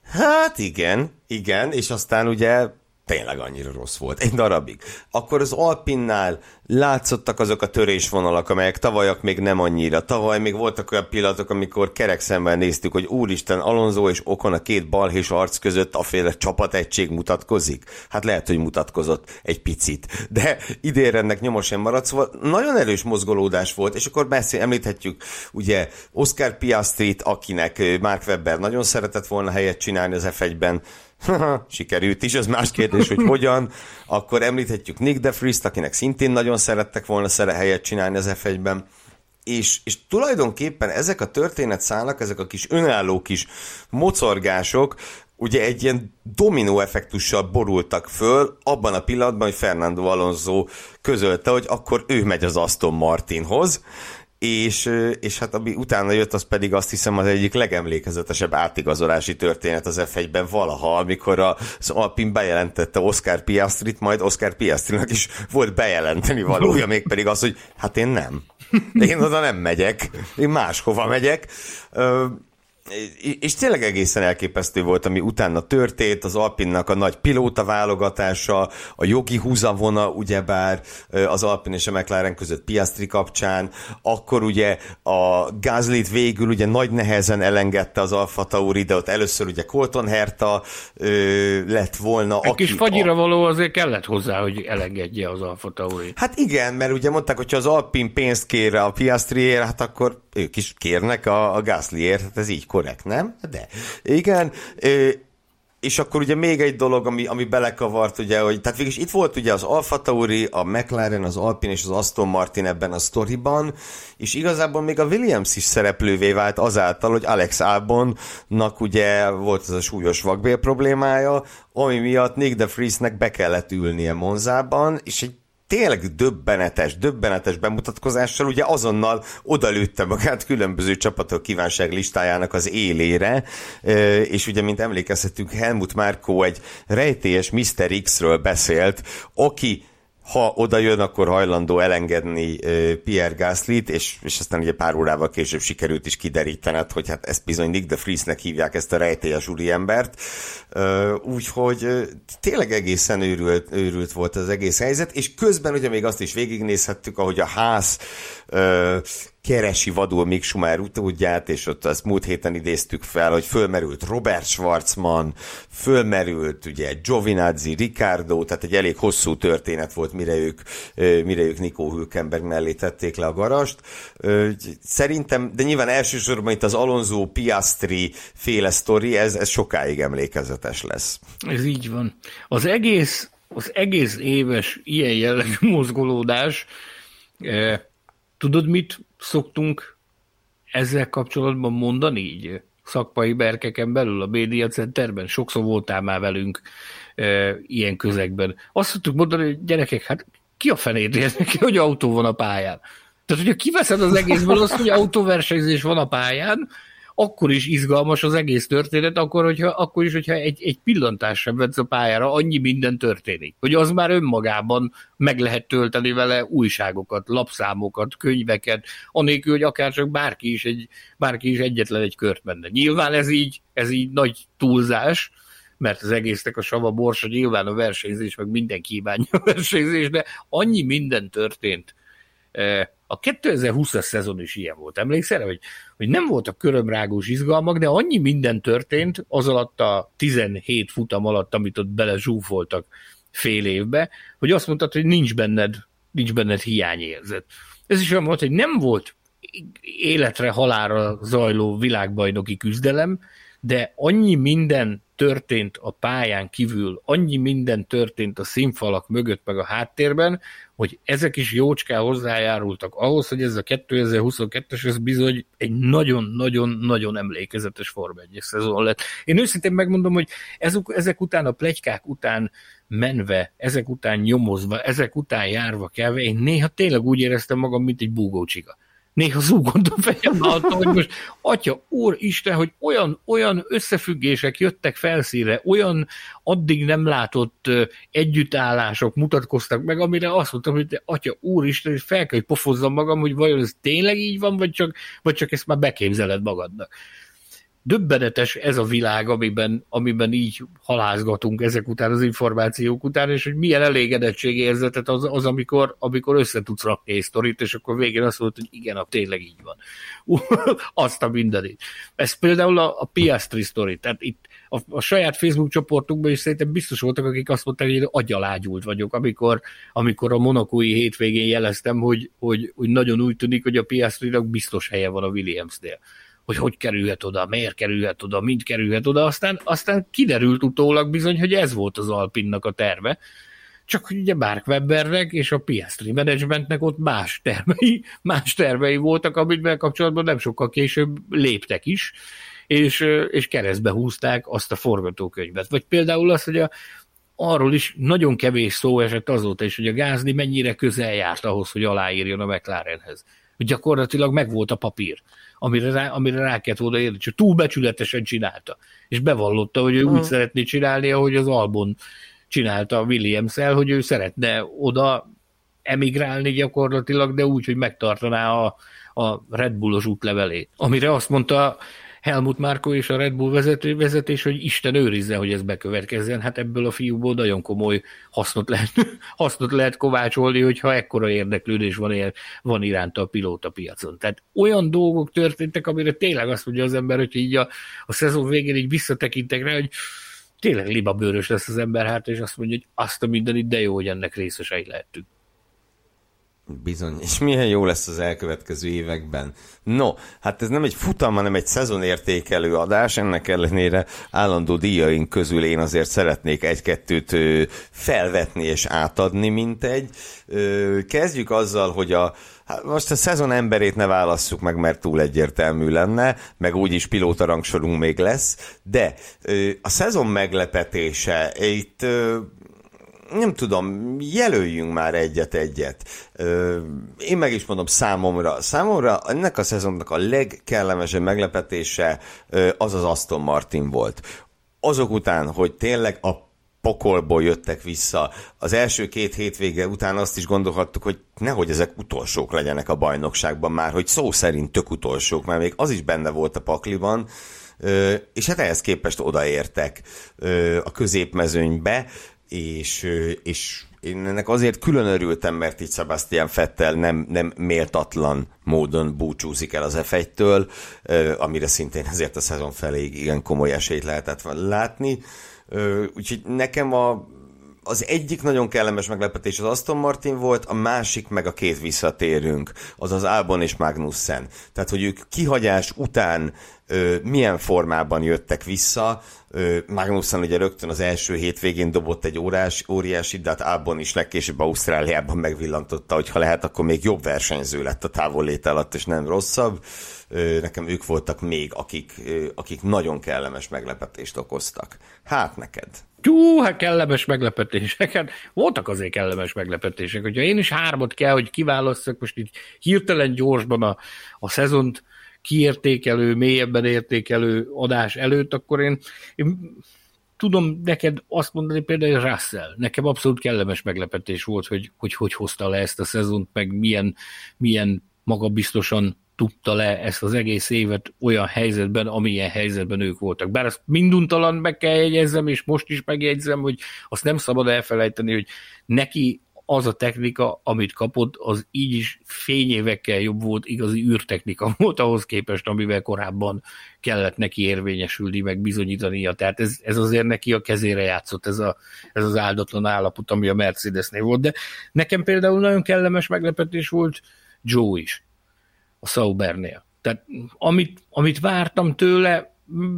Hát igen, igen, és aztán ugye tényleg annyira rossz volt, egy darabig. Akkor az Alpinnál látszottak azok a törésvonalak, amelyek tavalyak még nem annyira. Tavaly még voltak olyan pillanatok, amikor kerek szemben néztük, hogy úristen, Alonso és Okon a két balhés arc között a féle csapategység mutatkozik. Hát lehet, hogy mutatkozott egy picit, de idénre ennek nyomos sem maradt, szóval nagyon erős mozgolódás volt, és akkor beszél, említhetjük ugye Oscar Piastrit, akinek Mark Webber nagyon szeretett volna helyet csinálni az F1-ben, sikerült is, az más kérdés, hogy hogyan. Akkor említhetjük Nick DeFrist, akinek szintén nagyon szerettek volna szere helyet csinálni az F1-ben. És, és tulajdonképpen ezek a történetszálak, ezek a kis önálló kis mocorgások, ugye egy ilyen dominó effektussal borultak föl abban a pillanatban, hogy Fernando Alonso közölte, hogy akkor ő megy az Aston Martinhoz, és, és hát ami utána jött, az pedig azt hiszem az egyik legemlékezetesebb átigazolási történet az F1-ben valaha, amikor az Alpin bejelentette Oscar Piastrit, majd Oscar Piastrinak is volt bejelenteni valója, mégpedig az, hogy hát én nem. Én oda nem megyek, én máshova megyek és tényleg egészen elképesztő volt, ami utána történt, az Alpinnak a nagy pilóta válogatása, a jogi húzavona, ugyebár az Alpin és a McLaren között Piastri kapcsán, akkor ugye a Gázlit végül ugye nagy nehezen elengedte az Alfa Tauri, de ott először ugye Colton Herta ö, lett volna. Egy aki kis fagyira a... való azért kellett hozzá, hogy elengedje az Alfa Tauri. Hát igen, mert ugye mondták, hogy ha az Alpin pénzt kér a Piastriért, hát akkor ők is kérnek a, a Gaslyért, hát ez így korrekt, nem? De igen, és akkor ugye még egy dolog, ami, ami belekavart, ugye, hogy tehát végülis itt volt ugye az Alfa Tauri, a McLaren, az Alpine és az Aston Martin ebben a sztoriban, és igazából még a Williams is szereplővé vált azáltal, hogy Alex Albonnak ugye volt ez a súlyos vakbél problémája, ami miatt Nick de Vriesnek be kellett ülnie Monzában, és egy tényleg döbbenetes, döbbenetes bemutatkozással ugye azonnal odalőtte magát különböző csapatok kívánság listájának az élére, és ugye, mint emlékezhetünk, Helmut Márkó egy rejtélyes Mr. X-ről beszélt, aki ha oda jön, akkor hajlandó elengedni Pierre Gaslyt, és, és aztán ugye pár órával később sikerült is kiderítened, hogy hát ezt bizony Nick de Friesnek hívják ezt a rejtélyes úriembert. Úgyhogy tényleg egészen őrült, őrült volt az egész helyzet, és közben ugye még azt is végignézhettük, ahogy a ház keresi vadul Mick Schumacher utódját, és ott azt múlt héten idéztük fel, hogy fölmerült Robert Schwarzman, fölmerült ugye Giovinazzi, Ricardo, tehát egy elég hosszú történet volt, mire ők, mire ők Nico Hülkenberg mellé tették le a garast. Szerintem, de nyilván elsősorban itt az Alonso Piastri féle sztori, ez, ez sokáig emlékezetes lesz. Ez így van. Az egész, az egész éves ilyen jellegű mozgolódás eh, Tudod, mit szoktunk ezzel kapcsolatban mondani így szakmai berkeken belül a Média Centerben? Sokszor voltál már velünk e, ilyen közegben. Azt szoktuk mondani, hogy gyerekek, hát ki a fenét neki, hogy autó van a pályán? Tehát, hogyha kiveszed az egészből azt, hogy autóversenyzés van a pályán, akkor is izgalmas az egész történet, akkor, hogyha, akkor is, hogyha egy, egy pillantás sem vetsz a pályára, annyi minden történik. Hogy az már önmagában meg lehet tölteni vele újságokat, lapszámokat, könyveket, anélkül, hogy akár csak bárki is, egy, bárki is egyetlen egy kört menne. Nyilván ez így, ez így nagy túlzás, mert az egésznek a sava borsa nyilván a versenyzés, meg minden kívánja a versenyzés, de annyi minden történt. A 2020-as szezon is ilyen volt. Emlékszel, hogy, hogy nem voltak körömrágós izgalmak, de annyi minden történt az alatt a 17 futam alatt, amit ott bele zsúfoltak fél évbe, hogy azt mondtad, hogy nincs benned, nincs benned hiányérzet. Ez is olyan volt, hogy nem volt életre halára zajló világbajnoki küzdelem, de annyi minden történt a pályán kívül, annyi minden történt a színfalak mögött, meg a háttérben, hogy ezek is jócskán hozzájárultak ahhoz, hogy ez a 2022-es ez bizony egy nagyon-nagyon-nagyon emlékezetes Forma 1 szezon lett. Én őszintén megmondom, hogy ezek, ezek után a plegykák után menve, ezek után nyomozva, ezek után járva kelve, én néha tényleg úgy éreztem magam, mint egy búgócsiga néha zúgott a fejem alatt, hogy most, atya, úr Isten, hogy olyan, olyan összefüggések jöttek felszíre, olyan addig nem látott együttállások mutatkoztak meg, amire azt mondtam, hogy te, atya, úristen, hogy fel kell, hogy pofozzam magam, hogy vajon ez tényleg így van, vagy csak, vagy csak ezt már beképzeled magadnak döbbenetes ez a világ, amiben, amiben így halázgatunk ezek után, az információk után, és hogy milyen elégedettségérzetet az, az amikor, amikor össze tudsz rakni egy sztorit, és akkor végén azt mondod, hogy igen, a tényleg így van. azt a mindenit. Ez például a, a Piastri sztori, tehát itt a, a saját Facebook csoportunkban is szerintem biztos voltak, akik azt mondták, hogy én agyalágyult vagyok, amikor, amikor a monokói hétvégén jeleztem, hogy, hogy, hogy nagyon úgy tűnik, hogy a Piastrinak biztos helye van a Williamsnél hogy hogy kerülhet oda, miért kerülhet oda, mind kerülhet oda, aztán, aztán kiderült utólag bizony, hogy ez volt az Alpinnak a terve, csak hogy ugye Mark Webbernek és a Piastri Managementnek ott más tervei, más tervei voltak, amit kapcsolatban nem sokkal később léptek is, és, és keresztbe húzták azt a forgatókönyvet. Vagy például az, hogy a, arról is nagyon kevés szó esett azóta is, hogy a Gázni mennyire közel járt ahhoz, hogy aláírjon a McLarenhez. Hogy gyakorlatilag megvolt a papír amire rá, amire rá kellett volna érni, csak túlbecsületesen csinálta. És bevallotta, hogy ő hmm. úgy szeretné csinálni, ahogy az Albon csinálta a Williams-el, hogy ő szeretne oda emigrálni gyakorlatilag, de úgy, hogy megtartaná a, a Red Bullos útlevelét. Amire azt mondta Helmut Márko és a Red Bull vezető, vezetés, hogy Isten őrizze, hogy ez bekövetkezzen. Hát ebből a fiúból nagyon komoly hasznot lehet, hasznot lehet kovácsolni, hogyha ekkora érdeklődés van, van iránta a pilóta piacon. Tehát olyan dolgok történtek, amire tényleg azt mondja az ember, hogy így a, a szezon végén így visszatekintek rá, hogy tényleg libabőrös lesz az ember hát, és azt mondja, hogy azt a mindenit, de jó, hogy ennek részesei lehetünk. Bizony, és milyen jó lesz az elkövetkező években. No, hát ez nem egy futam, hanem egy szezonértékelő adás, ennek ellenére állandó díjaink közül én azért szeretnék egy-kettőt felvetni és átadni, mint egy. Kezdjük azzal, hogy a, Hát most a szezon emberét ne válasszuk meg, mert túl egyértelmű lenne, meg úgyis pilóta rangsorunk még lesz, de a szezon meglepetése, itt nem tudom, jelöljünk már egyet-egyet. Én meg is mondom számomra. Számomra ennek a szezonnak a legkellemesebb meglepetése az az Aston Martin volt. Azok után, hogy tényleg a pokolból jöttek vissza. Az első két hétvége után azt is gondolhattuk, hogy nehogy ezek utolsók legyenek a bajnokságban már, hogy szó szerint tök utolsók, mert még az is benne volt a pakliban, és hát ehhez képest odaértek a középmezőnybe, és, és én ennek azért külön örültem, mert itt Sebastian Fettel nem, nem méltatlan módon búcsúzik el az F1-től, amire szintén ezért a szezon felé igen komoly esélyt lehetett látni. Úgyhogy nekem a, az egyik nagyon kellemes meglepetés az Aston Martin volt, a másik meg a két visszatérünk, az az Albon és Magnussen. Tehát, hogy ők kihagyás után ö, milyen formában jöttek vissza. Ö, Magnussen ugye rögtön az első hétvégén dobott egy órás, óriási, de hát Albon is legkésőbb Ausztráliában megvillantotta, hogy ha lehet, akkor még jobb versenyző lett a távollét alatt, és nem rosszabb. Nekem ők voltak még, akik, akik nagyon kellemes meglepetést okoztak. Hát neked. Tú, hát kellemes meglepetések. Hát voltak azért kellemes meglepetések. Hogyha én is hármat kell, hogy kiválasszak most így hirtelen gyorsban a, a szezont, kiértékelő, mélyebben értékelő adás előtt, akkor én, én tudom neked azt mondani például, hogy Russell, nekem abszolút kellemes meglepetés volt, hogy hogy, hogy hozta le ezt a szezont, meg milyen, milyen magabiztosan tudta le ezt az egész évet olyan helyzetben, amilyen helyzetben ők voltak. Bár azt minduntalan meg kell jegyezzem, és most is megjegyzem, hogy azt nem szabad elfelejteni, hogy neki az a technika, amit kapott, az így is fényévekkel jobb volt, igazi űrtechnika volt ahhoz képest, amivel korábban kellett neki érvényesülni, meg bizonyítania. Tehát ez, ez azért neki a kezére játszott, ez, a, ez az áldatlan állapot, ami a Mercedesnél volt. De nekem például nagyon kellemes meglepetés volt Joe is, a Saubernél. Tehát amit, amit vártam tőle,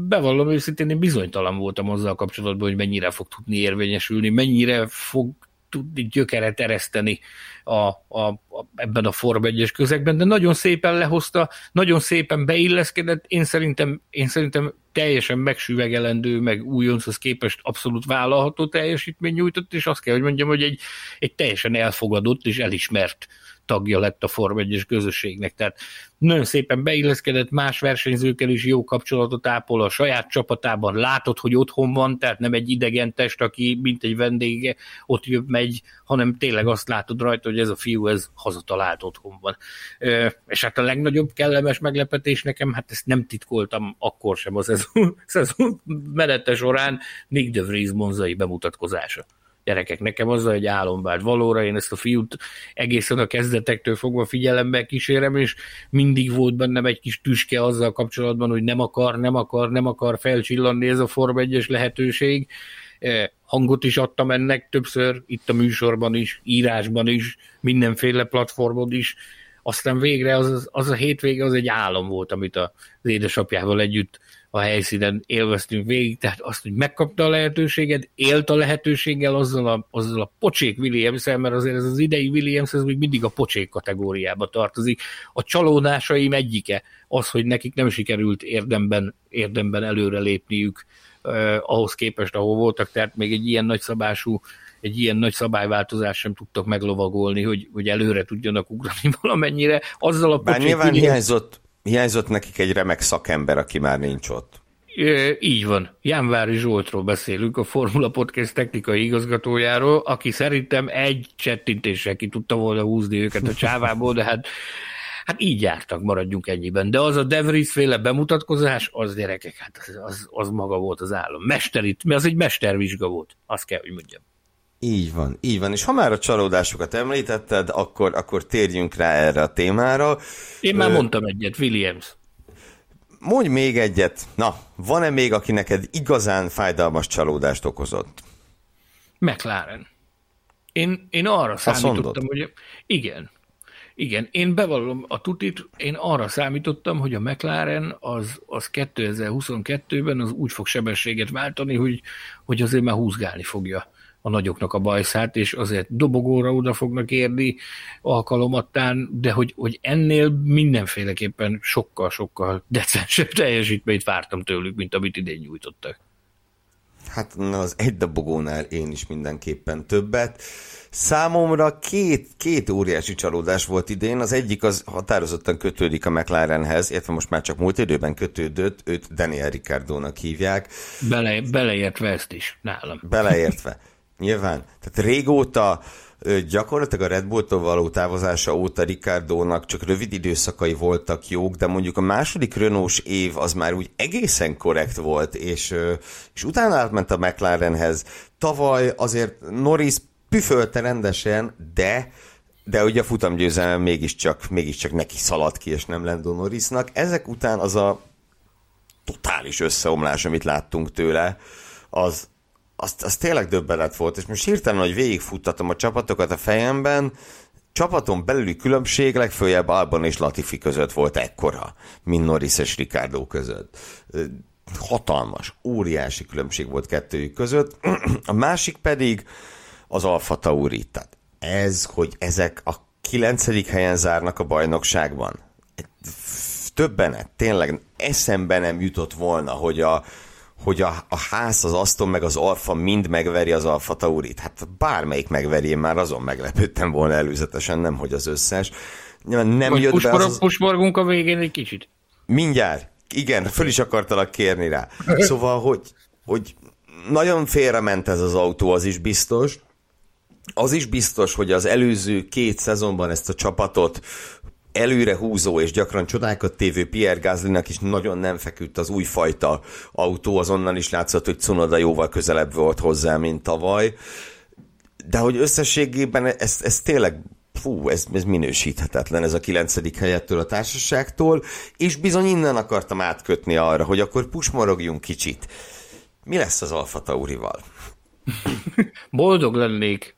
bevallom őszintén, én bizonytalan voltam azzal kapcsolatban, hogy mennyire fog tudni érvényesülni, mennyire fog tudni gyökeret ereszteni a, a, a, ebben a Form 1 közegben, de nagyon szépen lehozta, nagyon szépen beilleszkedett, én szerintem, én szerintem teljesen megsüvegelendő, meg újonchoz képest abszolút vállalható teljesítmény nyújtott, és azt kell, hogy mondjam, hogy egy, egy teljesen elfogadott és elismert tagja lett a Form 1 közösségnek. Tehát nagyon szépen beilleszkedett, más versenyzőkkel is jó kapcsolatot ápol a saját csapatában, látod, hogy otthon van, tehát nem egy idegen test, aki mint egy vendége ott jön, megy, hanem tényleg azt látod rajta, hogy ez a fiú, ez hazatalált otthon van. És hát a legnagyobb kellemes meglepetés nekem, hát ezt nem titkoltam akkor sem a szezon, szezon menete során, Nick de Vries monzai bemutatkozása gyerekek, nekem az egy álom vált valóra, én ezt a fiút egészen a kezdetektől fogva figyelembe kísérem, és mindig volt bennem egy kis tüske azzal kapcsolatban, hogy nem akar, nem akar, nem akar felcsillanni ez a Form 1 lehetőség. E, hangot is adtam ennek többször, itt a műsorban is, írásban is, mindenféle platformon is, aztán végre az, az a hétvége az egy álom volt, amit az édesapjával együtt a helyszínen élveztünk végig, tehát azt, hogy megkapta a lehetőséget, élt a lehetőséggel azzal a, azzal a pocsék williams mert azért ez az idei Williams, ez még mindig a pocsék kategóriába tartozik. A csalódásaim egyike az, hogy nekik nem sikerült érdemben, érdemben előre lépniük eh, ahhoz képest, ahol voltak, tehát még egy ilyen nagyszabású egy ilyen nagy szabályváltozás sem tudtak meglovagolni, hogy, hogy előre tudjanak ugrani valamennyire. Azzal a Bár nyilván hiányzott, hiányzott nekik egy remek szakember, aki már nincs ott. É, így van. Jánvári Zsoltról beszélünk, a Formula Podcast technikai igazgatójáról, aki szerintem egy csettintéssel ki tudta volna húzni őket a csávából, de hát, hát így jártak, maradjunk ennyiben. De az a Devries féle bemutatkozás, az gyerekek, hát az, az, az maga volt az állam. Mesterit, az egy mestervizsga volt, azt kell, hogy mondjam. Így van, így van. És ha már a csalódásokat említetted, akkor, akkor térjünk rá erre a témára. Én már Ö... mondtam egyet, Williams. Mondj még egyet. Na, van-e még, aki neked igazán fájdalmas csalódást okozott? McLaren. Én, én arra Azt számítottam, mondod? hogy igen, igen, én bevallom a tutit, én arra számítottam, hogy a McLaren az, az 2022-ben az úgy fog sebességet váltani, hogy, hogy azért már húzgálni fogja a nagyoknak a bajszát, és azért dobogóra oda fognak érni alkalomattán, de hogy, hogy ennél mindenféleképpen sokkal-sokkal decensebb teljesítményt vártam tőlük, mint amit idén nyújtottak. Hát na, az egy dobogónál én is mindenképpen többet. Számomra két, két óriási csalódás volt idén. Az egyik az határozottan kötődik a McLarenhez, illetve most már csak múlt időben kötődött, őt Daniel Ricciardónak hívják. Bele, beleértve ezt is nálam. Beleértve. Nyilván. Tehát régóta gyakorlatilag a Red Bull-tól való távozása óta Ricardónak csak rövid időszakai voltak jók, de mondjuk a második renault év az már úgy egészen korrekt volt, és, és utána átment a McLarenhez. Tavaly azért Norris püfölte rendesen, de de ugye a futamgyőzelem mégiscsak, mégiscsak neki szaladt ki, és nem Lando Norrisnak. Ezek után az a totális összeomlás, amit láttunk tőle, az, az, az tényleg döbbenet volt, és most hirtelen, hogy végigfuttatom a csapatokat a fejemben, csapaton belüli különbség legfőjebb Alban és Latifi között volt ekkora, mint Norris és Ricardo között. Hatalmas, óriási különbség volt kettőjük között. A másik pedig az Alfa Tauri. Tehát ez, hogy ezek a kilencedik helyen zárnak a bajnokságban. Többenet, tényleg eszembe nem jutott volna, hogy a, hogy a, a ház, az Aston meg az Alfa mind megveri az Alfa Taurit. Hát bármelyik megveri, én már azon meglepődtem volna előzetesen, nem hogy az összes. Nem Most jött be az, az... Pusmorgunk a végén egy kicsit. Mindjárt. Igen, föl is akartalak kérni rá. Szóval, hogy, hogy nagyon félrement ez az autó, az is biztos. Az is biztos, hogy az előző két szezonban ezt a csapatot előre húzó és gyakran csodákat tévő Pierre Gaslynak is nagyon nem feküdt az újfajta autó, azonnan is látszott, hogy Cunoda jóval közelebb volt hozzá, mint tavaly. De hogy összességében ez, ez tényleg fú, ez, ez minősíthetetlen, ez a kilencedik helyettől a társaságtól, és bizony innen akartam átkötni arra, hogy akkor pusmorogjunk kicsit. Mi lesz az Alfa Taurival? Boldog lennék,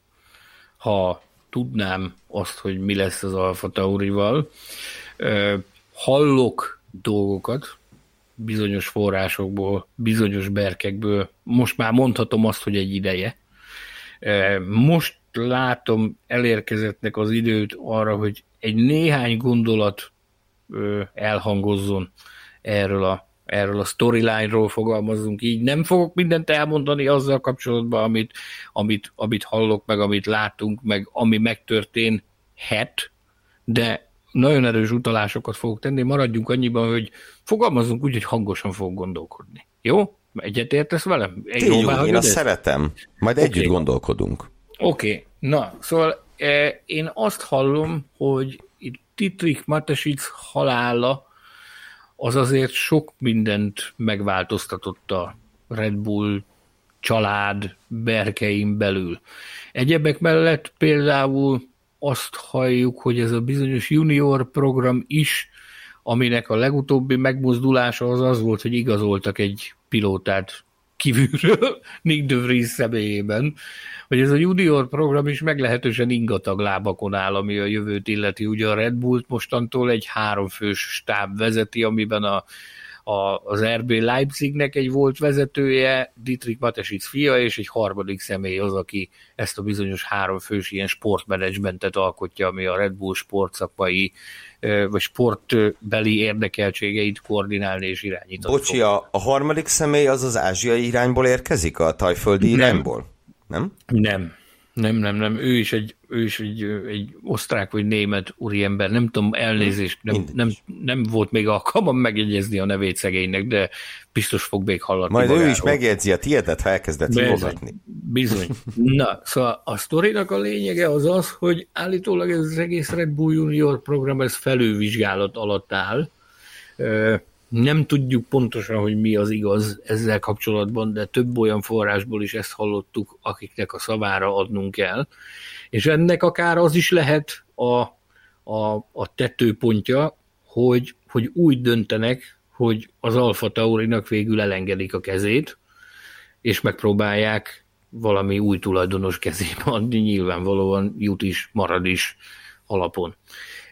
ha tudnám azt, hogy mi lesz az Alfa Taurival. Hallok dolgokat, bizonyos forrásokból, bizonyos berkekből. Most már mondhatom azt, hogy egy ideje. Most látom elérkezettnek az időt arra, hogy egy néhány gondolat elhangozzon erről a, erről a storyline-ról fogalmazunk így. Nem fogok mindent elmondani azzal kapcsolatban, amit, amit, amit hallok, meg amit látunk, meg ami megtörténhet, de nagyon erős utalásokat fogok tenni, maradjunk annyiban, hogy fogalmazunk úgy, hogy hangosan fogok gondolkodni. Jó? Egyetértesz velem? Egy Jó, én azt szeretem. Majd okay. együtt gondolkodunk. Oké, okay. na, szóval e, én azt hallom, hogy itt Titrik Matesic halála az azért sok mindent megváltoztatott a Red Bull család berkein belül. Egyebek mellett például azt halljuk, hogy ez a bizonyos junior program is, aminek a legutóbbi megmozdulása az az volt, hogy igazoltak egy pilótát kívülről, Nick de személyében, hogy ez a junior program is meglehetősen ingatag lábakon áll, ami a jövőt illeti. Ugye a Red Bullt mostantól egy háromfős stáb vezeti, amiben a, a, az RB Leipzignek egy volt vezetője, Dietrich Matesic fia, és egy harmadik személy az, aki ezt a bizonyos háromfős ilyen sportmenedzsmentet alkotja, ami a Red Bull sportszakmai vagy sportbeli érdekeltségeit koordinálni és irányítani. Bocsi, a, a harmadik személy az az ázsiai irányból érkezik, a tajföldi nem. irányból? Nem? Nem. Nem, nem, nem. Ő is egy, ő is egy, egy osztrák vagy német úriember. Nem tudom, elnézést, nem, nem, nem volt még alkalmam megjegyezni a nevét szegénynek, de biztos fog még hallatni Majd magáról. ő is megjegyzi a tiédet, ha elkezdett hívogatni. Bizony. Na, szóval a sztorinak a lényege az az, hogy állítólag ez az egész Red Bull Junior program, ez felülvizsgálat alatt áll. Nem tudjuk pontosan, hogy mi az igaz ezzel kapcsolatban, de több olyan forrásból is ezt hallottuk, akiknek a szavára adnunk kell. És ennek akár az is lehet a, a, a tetőpontja, hogy, hogy úgy döntenek, hogy az Alfa Taurinak végül elengedik a kezét, és megpróbálják valami új tulajdonos kezébe adni, nyilvánvalóan jut is, marad is alapon.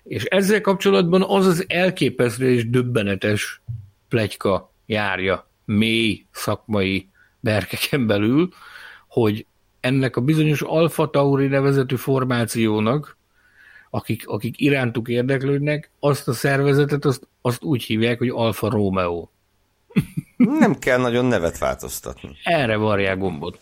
És ezzel kapcsolatban az az elképesztő és döbbenetes plegyka járja mély szakmai berkeken belül, hogy ennek a bizonyos Alfa Tauri nevezetű formációnak, akik, akik irántuk érdeklődnek, azt a szervezetet azt, azt úgy hívják, hogy Alfa Romeo. Nem kell nagyon nevet változtatni. Erre varják gombot.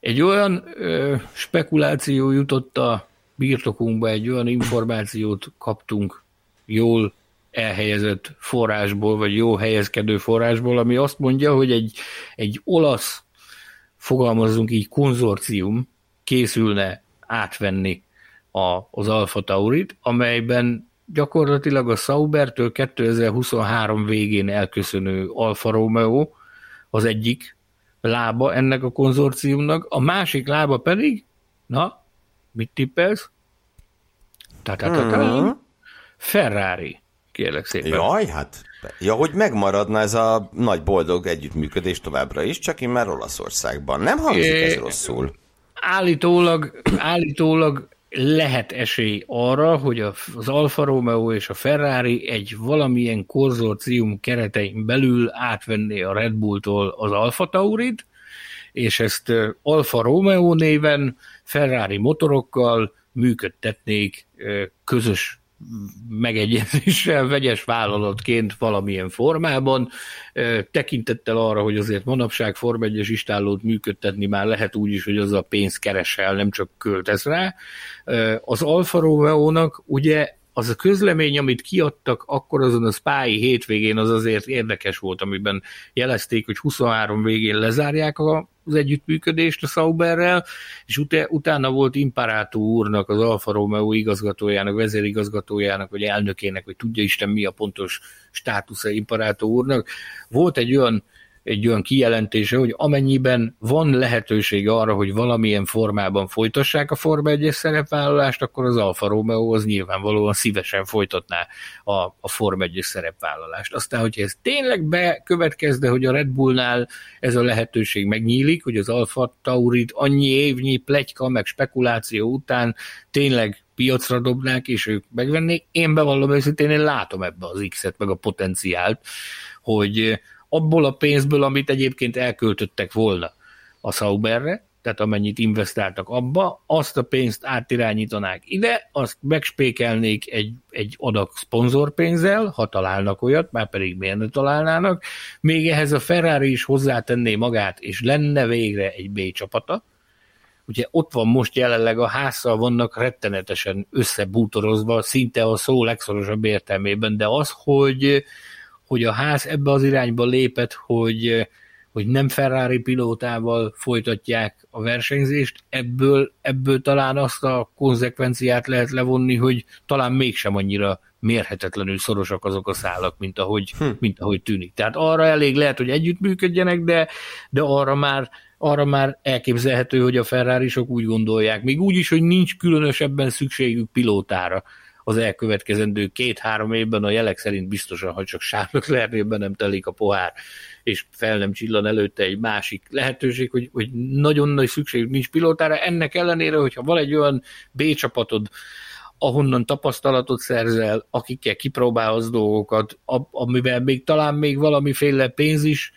Egy olyan ö, spekuláció jutott a birtokunkba, egy olyan információt kaptunk jól elhelyezett forrásból, vagy jó helyezkedő forrásból, ami azt mondja, hogy egy, egy olasz, fogalmazzunk így, konzorcium készülne átvenni a, az Alfa Taurit, amelyben gyakorlatilag a Saubertől 2023 végén elköszönő Alfa Romeo az egyik lába ennek a konzorciumnak, a másik lába pedig, na, mit tippelsz? Ta-ta-ta-ta. Mm. Ferrari, kérlek szépen. Jaj, hát, ja, hogy megmaradna ez a nagy boldog együttműködés továbbra is, csak én már Olaszországban. Nem hangzik ez rosszul. Állítólag, állítólag lehet esély arra, hogy az Alfa Romeo és a Ferrari egy valamilyen konzorcium keretein belül átvenné a Red Bulltól az Alfa Taurit, és ezt Alfa Romeo néven Ferrari motorokkal működtetnék közös megegyezéssel, vegyes vállalatként valamilyen formában, tekintettel arra, hogy azért manapság Form 1-es istállót működtetni már lehet úgy is, hogy az a pénz keresel, nem csak költesz rá. Az Alfa Romeo-nak ugye az a közlemény, amit kiadtak akkor azon a spái hétvégén, az azért érdekes volt, amiben jelezték, hogy 23 végén lezárják az együttműködést a Sauberrel, és ut- utána volt Imparátó úrnak, az Alfa Romeo igazgatójának, vezérigazgatójának, vagy elnökének, vagy tudja Isten mi a pontos státusza Imparátó úrnak. Volt egy olyan egy olyan kijelentése, hogy amennyiben van lehetőség arra, hogy valamilyen formában folytassák a Forma 1 szerepvállalást, akkor az Alfa Romeo az nyilvánvalóan szívesen folytatná a, a Forma 1 szerepvállalást. Aztán, hogyha ez tényleg bekövetkezne, hogy a Red Bullnál ez a lehetőség megnyílik, hogy az Alfa Taurit annyi évnyi plegyka meg spekuláció után tényleg piacra dobnák, és ők megvennék. Én bevallom őszintén, én látom ebbe az X-et, meg a potenciált, hogy abból a pénzből, amit egyébként elköltöttek volna a Sauberre, tehát amennyit investáltak abba, azt a pénzt átirányítanák ide, azt megspékelnék egy, egy adag szponzorpénzzel, ha találnak olyat, már pedig miért ne találnának, még ehhez a Ferrari is hozzátenné magát, és lenne végre egy B csapata, ugye ott van most jelenleg a házszal vannak rettenetesen összebútorozva, szinte a szó legszorosabb értelmében, de az, hogy hogy a ház ebbe az irányba lépett, hogy, hogy nem Ferrari pilótával folytatják a versenyzést, ebből, ebből talán azt a konzekvenciát lehet levonni, hogy talán mégsem annyira mérhetetlenül szorosak azok a szálak, mint ahogy, hm. mint ahogy tűnik. Tehát arra elég lehet, hogy együttműködjenek, de, de arra már arra már elképzelhető, hogy a ferrari úgy gondolják, még úgy is, hogy nincs különösebben szükségük pilótára az elkövetkezendő két-három évben a jelek szerint biztosan, ha csak Charles Leclercben nem telik a pohár, és fel nem csillan előtte egy másik lehetőség, hogy, hogy nagyon nagy szükségük nincs pilótára. Ennek ellenére, hogyha van egy olyan B csapatod, ahonnan tapasztalatot szerzel, akikkel kipróbálsz dolgokat, amivel még talán még valamiféle pénz is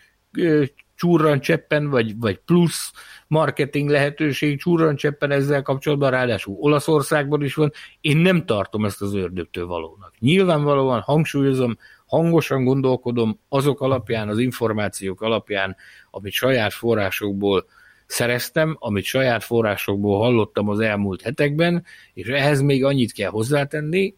csúrran cseppen, vagy, vagy plusz marketing lehetőség csúrran cseppen ezzel kapcsolatban, ráadásul Olaszországban is van. Én nem tartom ezt az ördögtől valónak. Nyilvánvalóan hangsúlyozom, hangosan gondolkodom azok alapján, az információk alapján, amit saját forrásokból szereztem, amit saját forrásokból hallottam az elmúlt hetekben, és ehhez még annyit kell hozzátenni,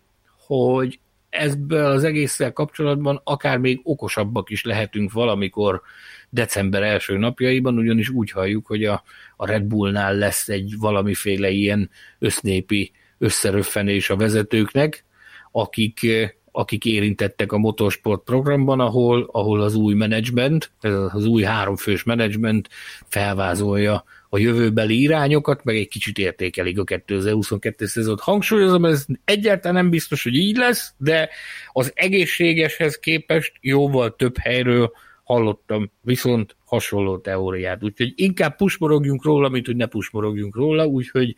hogy ezzel az egésszel kapcsolatban akár még okosabbak is lehetünk valamikor december első napjaiban, ugyanis úgy halljuk, hogy a, a Red Bullnál lesz egy valamiféle ilyen össznépi összeröffenés a vezetőknek, akik, akik érintettek a motorsport programban, ahol, ahol az új menedzsment, az új háromfős menedzsment felvázolja a jövőbeli irányokat, meg egy kicsit értékelik a 2022 szezont. Hangsúlyozom, ez egyáltalán nem biztos, hogy így lesz, de az egészségeshez képest jóval több helyről hallottam viszont hasonló teóriát. Úgyhogy inkább pusmorogjunk róla, mint hogy ne pusmorogjunk róla, úgyhogy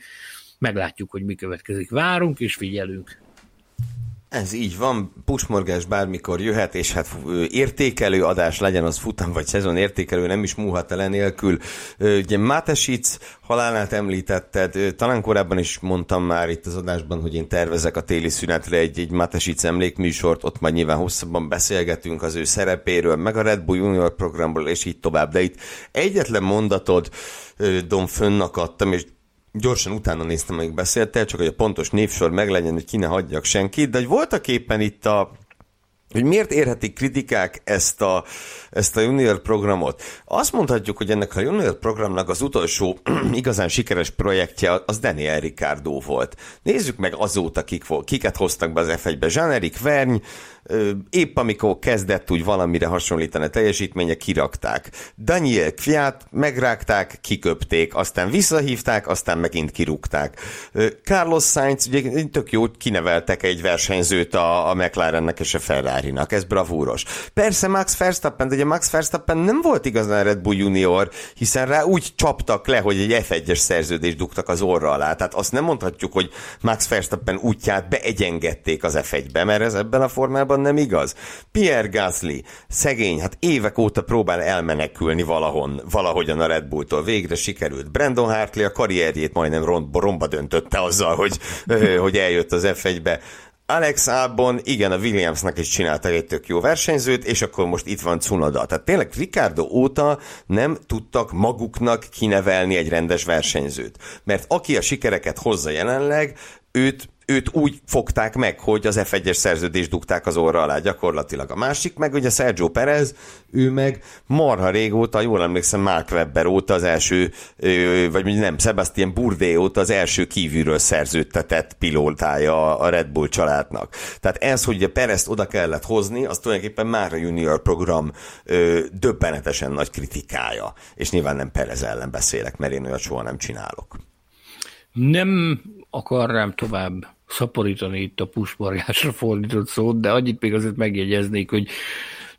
meglátjuk, hogy mi következik. Várunk és figyelünk. Ez így van, pusmorgás bármikor jöhet, és hát értékelő adás legyen az futam vagy szezon értékelő, nem is múlhat el nélkül. Ugye Mátesic halálát említetted, talán korábban is mondtam már itt az adásban, hogy én tervezek a téli szünetre egy, egy Mátesic emlékműsort, ott majd nyilván hosszabban beszélgetünk az ő szerepéről, meg a Red Bull Junior programról, és így tovább, de itt egyetlen mondatod, Dom, fönnakadtam, és gyorsan utána néztem, amíg beszéltél, csak hogy a pontos névsor meglegyen, hogy ki ne hagyjak senkit, de hogy voltak éppen itt a hogy miért érhetik kritikák ezt a, ezt a junior programot. Azt mondhatjuk, hogy ennek a junior programnak az utolsó igazán sikeres projektje az Daniel Ricardo volt. Nézzük meg azóta, kik, kiket hoztak be az F1-be. Jean-Éric Verny, épp amikor kezdett úgy valamire hasonlítani a teljesítménye, kirakták. Daniel Kviat megrágták, kiköpték, aztán visszahívták, aztán megint kirúgták. Carlos Sainz, ugye tök jó, kineveltek egy versenyzőt a, a McLarennek és a Ferrari-nak, ez bravúros. Persze Max Verstappen, de ugye Max Verstappen nem volt igazán Red Bull junior, hiszen rá úgy csaptak le, hogy egy F1-es szerződést dugtak az orra alá. Tehát azt nem mondhatjuk, hogy Max Verstappen útját beegyengedték az F1-be, mert ez ebben a formában valójában nem igaz. Pierre Gasly, szegény, hát évek óta próbál elmenekülni valahon, valahogyan a Red Bulltól. Végre sikerült. Brandon Hartley a karrierjét majdnem romba döntötte azzal, hogy, hogy eljött az F1-be. Alex Albon, igen, a Williamsnak is csináltak egy tök jó versenyzőt, és akkor most itt van Cunoda. Tehát tényleg Ricardo óta nem tudtak maguknak kinevelni egy rendes versenyzőt. Mert aki a sikereket hozza jelenleg, őt őt úgy fogták meg, hogy az F1-es szerződést dugták az orra alá gyakorlatilag. A másik meg ugye Sergio Perez, ő meg marha régóta, jól emlékszem, Mark Webber óta az első, vagy nem, Sebastian Bourdais óta az első kívülről szerződtetett pilótája a Red Bull családnak. Tehát ez, hogy a Perezt oda kellett hozni, az tulajdonképpen már a junior program döbbenetesen nagy kritikája. És nyilván nem Perez ellen beszélek, mert én olyat soha nem csinálok. Nem akarnám tovább szaporítani itt a pusmargásra fordított szót, de annyit még azért megjegyeznék, hogy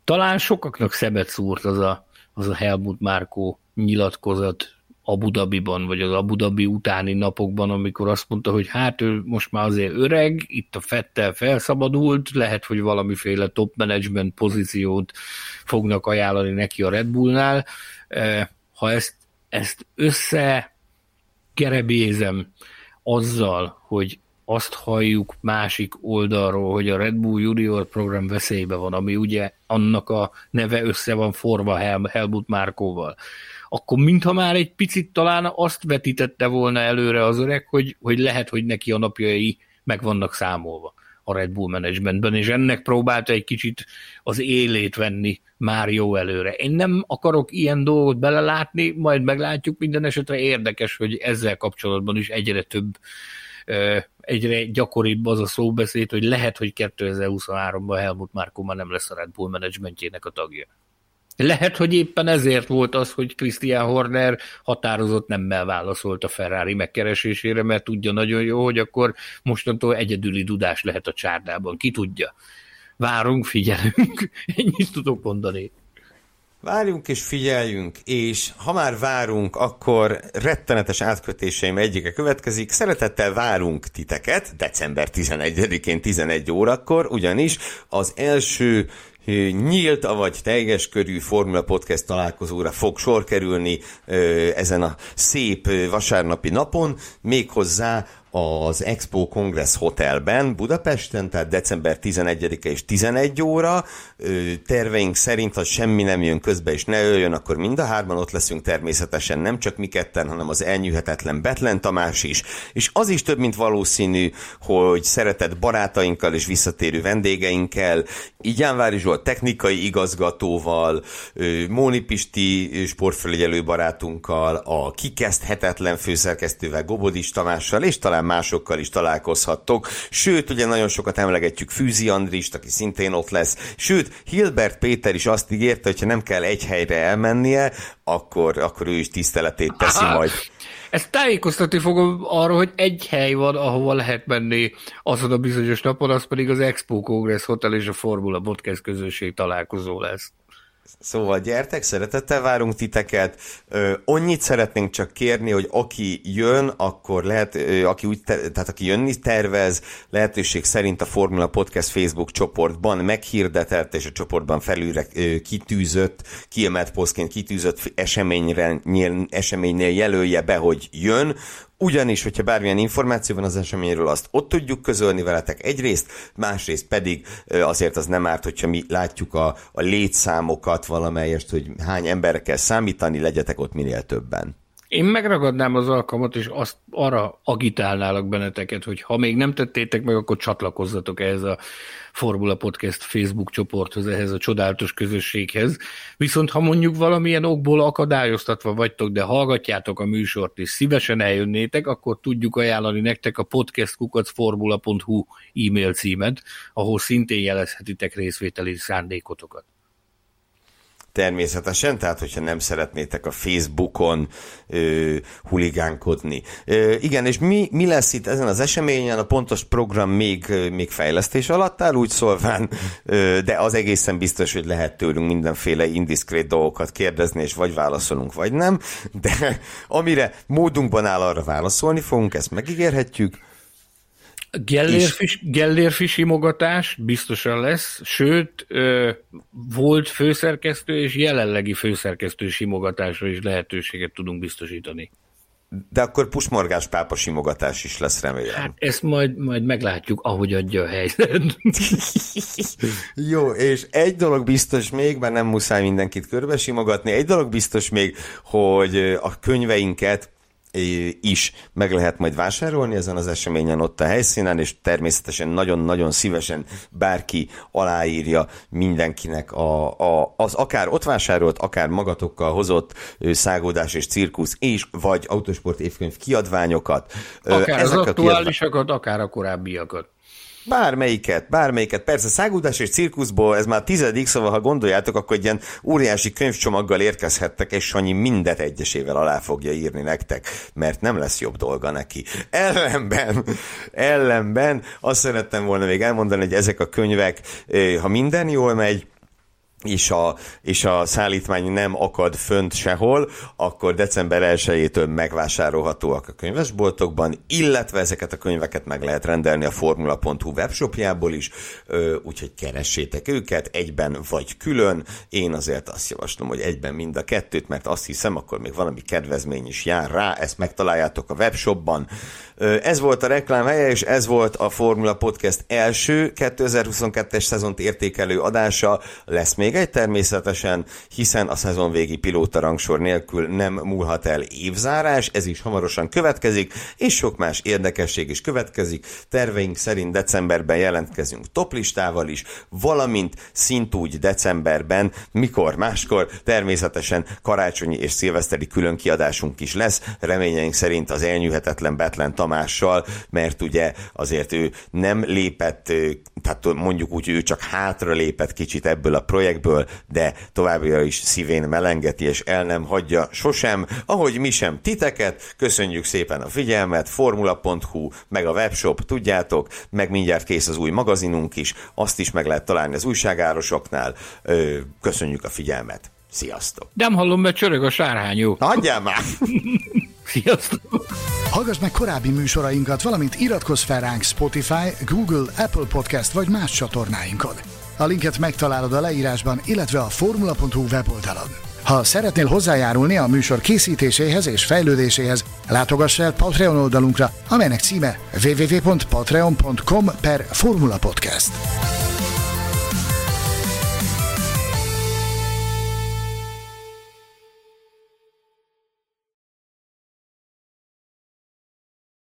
talán sokaknak szemet szúrt az a, az a Helmut Márkó nyilatkozat Abu Dhabiban, vagy az Abu Dhabi utáni napokban, amikor azt mondta, hogy hát ő most már azért öreg, itt a Fettel felszabadult, lehet, hogy valamiféle top management pozíciót fognak ajánlani neki a Red Bullnál. Ha ezt, ezt össze kerebézem azzal, hogy azt halljuk másik oldalról, hogy a Red Bull Junior program veszélybe van, ami ugye annak a neve össze van forva Hel- Helmut Márkóval, akkor mintha már egy picit talán azt vetítette volna előre az öreg, hogy, hogy lehet, hogy neki a napjai meg vannak számolva a Red Bull managementben, és ennek próbálta egy kicsit az élét venni már jó előre. Én nem akarok ilyen dolgot belelátni, majd meglátjuk, minden esetre érdekes, hogy ezzel kapcsolatban is egyre több egyre gyakoribb az a szóbeszéd, hogy lehet, hogy 2023-ban Helmut Márkó már nem lesz a Red Bull menedzsmentjének a tagja. Lehet, hogy éppen ezért volt az, hogy Christian Horner határozott nemmel válaszolt a Ferrari megkeresésére, mert tudja nagyon jó, hogy akkor mostantól egyedüli dudás lehet a csárdában. Ki tudja? Várunk, figyelünk. Ennyit tudok mondani. Várjunk és figyeljünk, és ha már várunk, akkor rettenetes átkötéseim egyike következik. Szeretettel várunk titeket december 11-én 11 órakor, ugyanis az első nyílt, vagy teljes körű Formula Podcast találkozóra fog sor kerülni ezen a szép vasárnapi napon, méghozzá az Expo Congress Hotelben Budapesten, tehát december 11-e és 11 óra. Terveink szerint, ha semmi nem jön közbe és ne jöjjön, akkor mind a hárman ott leszünk természetesen, nem csak mi ketten, hanem az elnyűhetetlen Betlen Tamás is. És az is több, mint valószínű, hogy szeretett barátainkkal és visszatérő vendégeinkkel, Igyánvári Zsolt technikai igazgatóval, Móni Pisti sportfelügyelő barátunkkal, a kikezdhetetlen főszerkesztővel Gobodis Tamással, és talán talán másokkal is találkozhattok. Sőt, ugye nagyon sokat emlegetjük Fűzi Andrist, aki szintén ott lesz. Sőt, Hilbert Péter is azt ígérte, hogy ha nem kell egy helyre elmennie, akkor, akkor ő is tiszteletét teszi Aha. majd. Ezt tájékoztatni fogom arra, hogy egy hely van, ahova lehet menni azon a bizonyos napon, az pedig az Expo Congress Hotel és a Formula Podcast közösség találkozó lesz. Szóval gyertek, szeretettel várunk titeket. Ö, annyit szeretnénk csak kérni, hogy aki jön, akkor lehet, ö, aki úgy, te, tehát aki jönni tervez, lehetőség szerint a Formula Podcast Facebook csoportban meghirdetett, és a csoportban felülre ö, kitűzött, kiemelt posztként kitűzött eseményre, eseménynél jelölje be, hogy jön, ugyanis, hogyha bármilyen információ van az eseményről, azt ott tudjuk közölni veletek egyrészt, másrészt pedig azért az nem árt, hogyha mi látjuk a, a létszámokat valamelyest, hogy hány emberre kell számítani, legyetek ott minél többen. Én megragadnám az alkalmat, és azt arra agitálnálak benneteket, hogy ha még nem tettétek meg, akkor csatlakozzatok ehhez a Formula Podcast Facebook csoporthoz, ehhez a csodálatos közösséghez. Viszont ha mondjuk valamilyen okból akadályoztatva vagytok, de hallgatjátok a műsort, és szívesen eljönnétek, akkor tudjuk ajánlani nektek a podcastkukacformula.hu e-mail címet, ahol szintén jelezhetitek részvételi szándékotokat természetesen, tehát hogyha nem szeretnétek a Facebookon ö, huligánkodni. Ö, igen, és mi, mi lesz itt ezen az eseményen? A pontos program még, még fejlesztés alatt áll, úgy szólván, ö, de az egészen biztos, hogy lehet tőlünk mindenféle indiszkrét dolgokat kérdezni, és vagy válaszolunk, vagy nem, de amire módunkban áll, arra válaszolni fogunk, ezt megígérhetjük. Gellérfis, Gellérfis simogatás biztosan lesz, sőt, ö, volt főszerkesztő és jelenlegi főszerkesztő simogatásra is lehetőséget tudunk biztosítani. De akkor pusmorgás pápa simogatás is lesz, remélem. Hát ezt majd, majd meglátjuk, ahogy adja a helyzet. Jó, és egy dolog biztos még, mert nem muszáj mindenkit körbe simogatni, egy dolog biztos még, hogy a könyveinket is meg lehet majd vásárolni ezen az eseményen ott a helyszínen, és természetesen nagyon-nagyon szívesen bárki aláírja mindenkinek a, a, az akár ott vásárolt, akár magatokkal hozott szágódás és cirkusz és vagy autosport évkönyv kiadványokat. Akár Ezek az aktuálisakat, kiadvány... akár a korábbiakat. Bármelyiket, bármelyiket. Persze szágúdás és cirkuszból ez már tizedik, szóval ha gondoljátok, akkor egy ilyen óriási könyvcsomaggal érkezhettek, és Sanyi mindet egyesével alá fogja írni nektek, mert nem lesz jobb dolga neki. Ellenben, ellenben azt szerettem volna még elmondani, hogy ezek a könyvek, ha minden jól megy, és a, és a szállítmány nem akad fönt sehol, akkor december 1-től megvásárolhatóak a könyvesboltokban, illetve ezeket a könyveket meg lehet rendelni a formula.hu webshopjából is, úgyhogy keressétek őket egyben vagy külön. Én azért azt javaslom, hogy egyben mind a kettőt, mert azt hiszem, akkor még valami kedvezmény is jár rá, ezt megtaláljátok a webshopban. Ez volt a reklám és ez volt a Formula Podcast első 2022-es szezont értékelő adása. Lesz még egy természetesen, hiszen a szezon végi pilóta rangsor nélkül nem múlhat el évzárás, ez is hamarosan következik, és sok más érdekesség is következik. Terveink szerint decemberben jelentkezünk toplistával is, valamint szintúgy decemberben, mikor máskor, természetesen karácsonyi és szilveszteri külön kiadásunk is lesz. Reményeink szerint az elnyűhetetlen Betlen Tamással, mert ugye azért ő nem lépett, tehát mondjuk úgy, ő csak hátra lépett kicsit ebből a projektből, de továbbra is szívén melengeti, és el nem hagyja sosem, ahogy mi sem titeket. Köszönjük szépen a figyelmet, formula.hu, meg a webshop, tudjátok, meg mindjárt kész az új magazinunk is, azt is meg lehet találni az újságárosoknál. Köszönjük a figyelmet. Sziasztok! Nem hallom, mert csörög a sárhányú. Hagyjál már! Sziasztok! Hallgass meg korábbi műsorainkat, valamint iratkozz fel ránk Spotify, Google, Apple Podcast vagy más csatornáinkon. A linket megtalálod a leírásban, illetve a formula.hu weboldalon. Ha szeretnél hozzájárulni a műsor készítéséhez és fejlődéséhez, látogass el Patreon oldalunkra, amelynek címe www.patreon.com per Formula Podcast.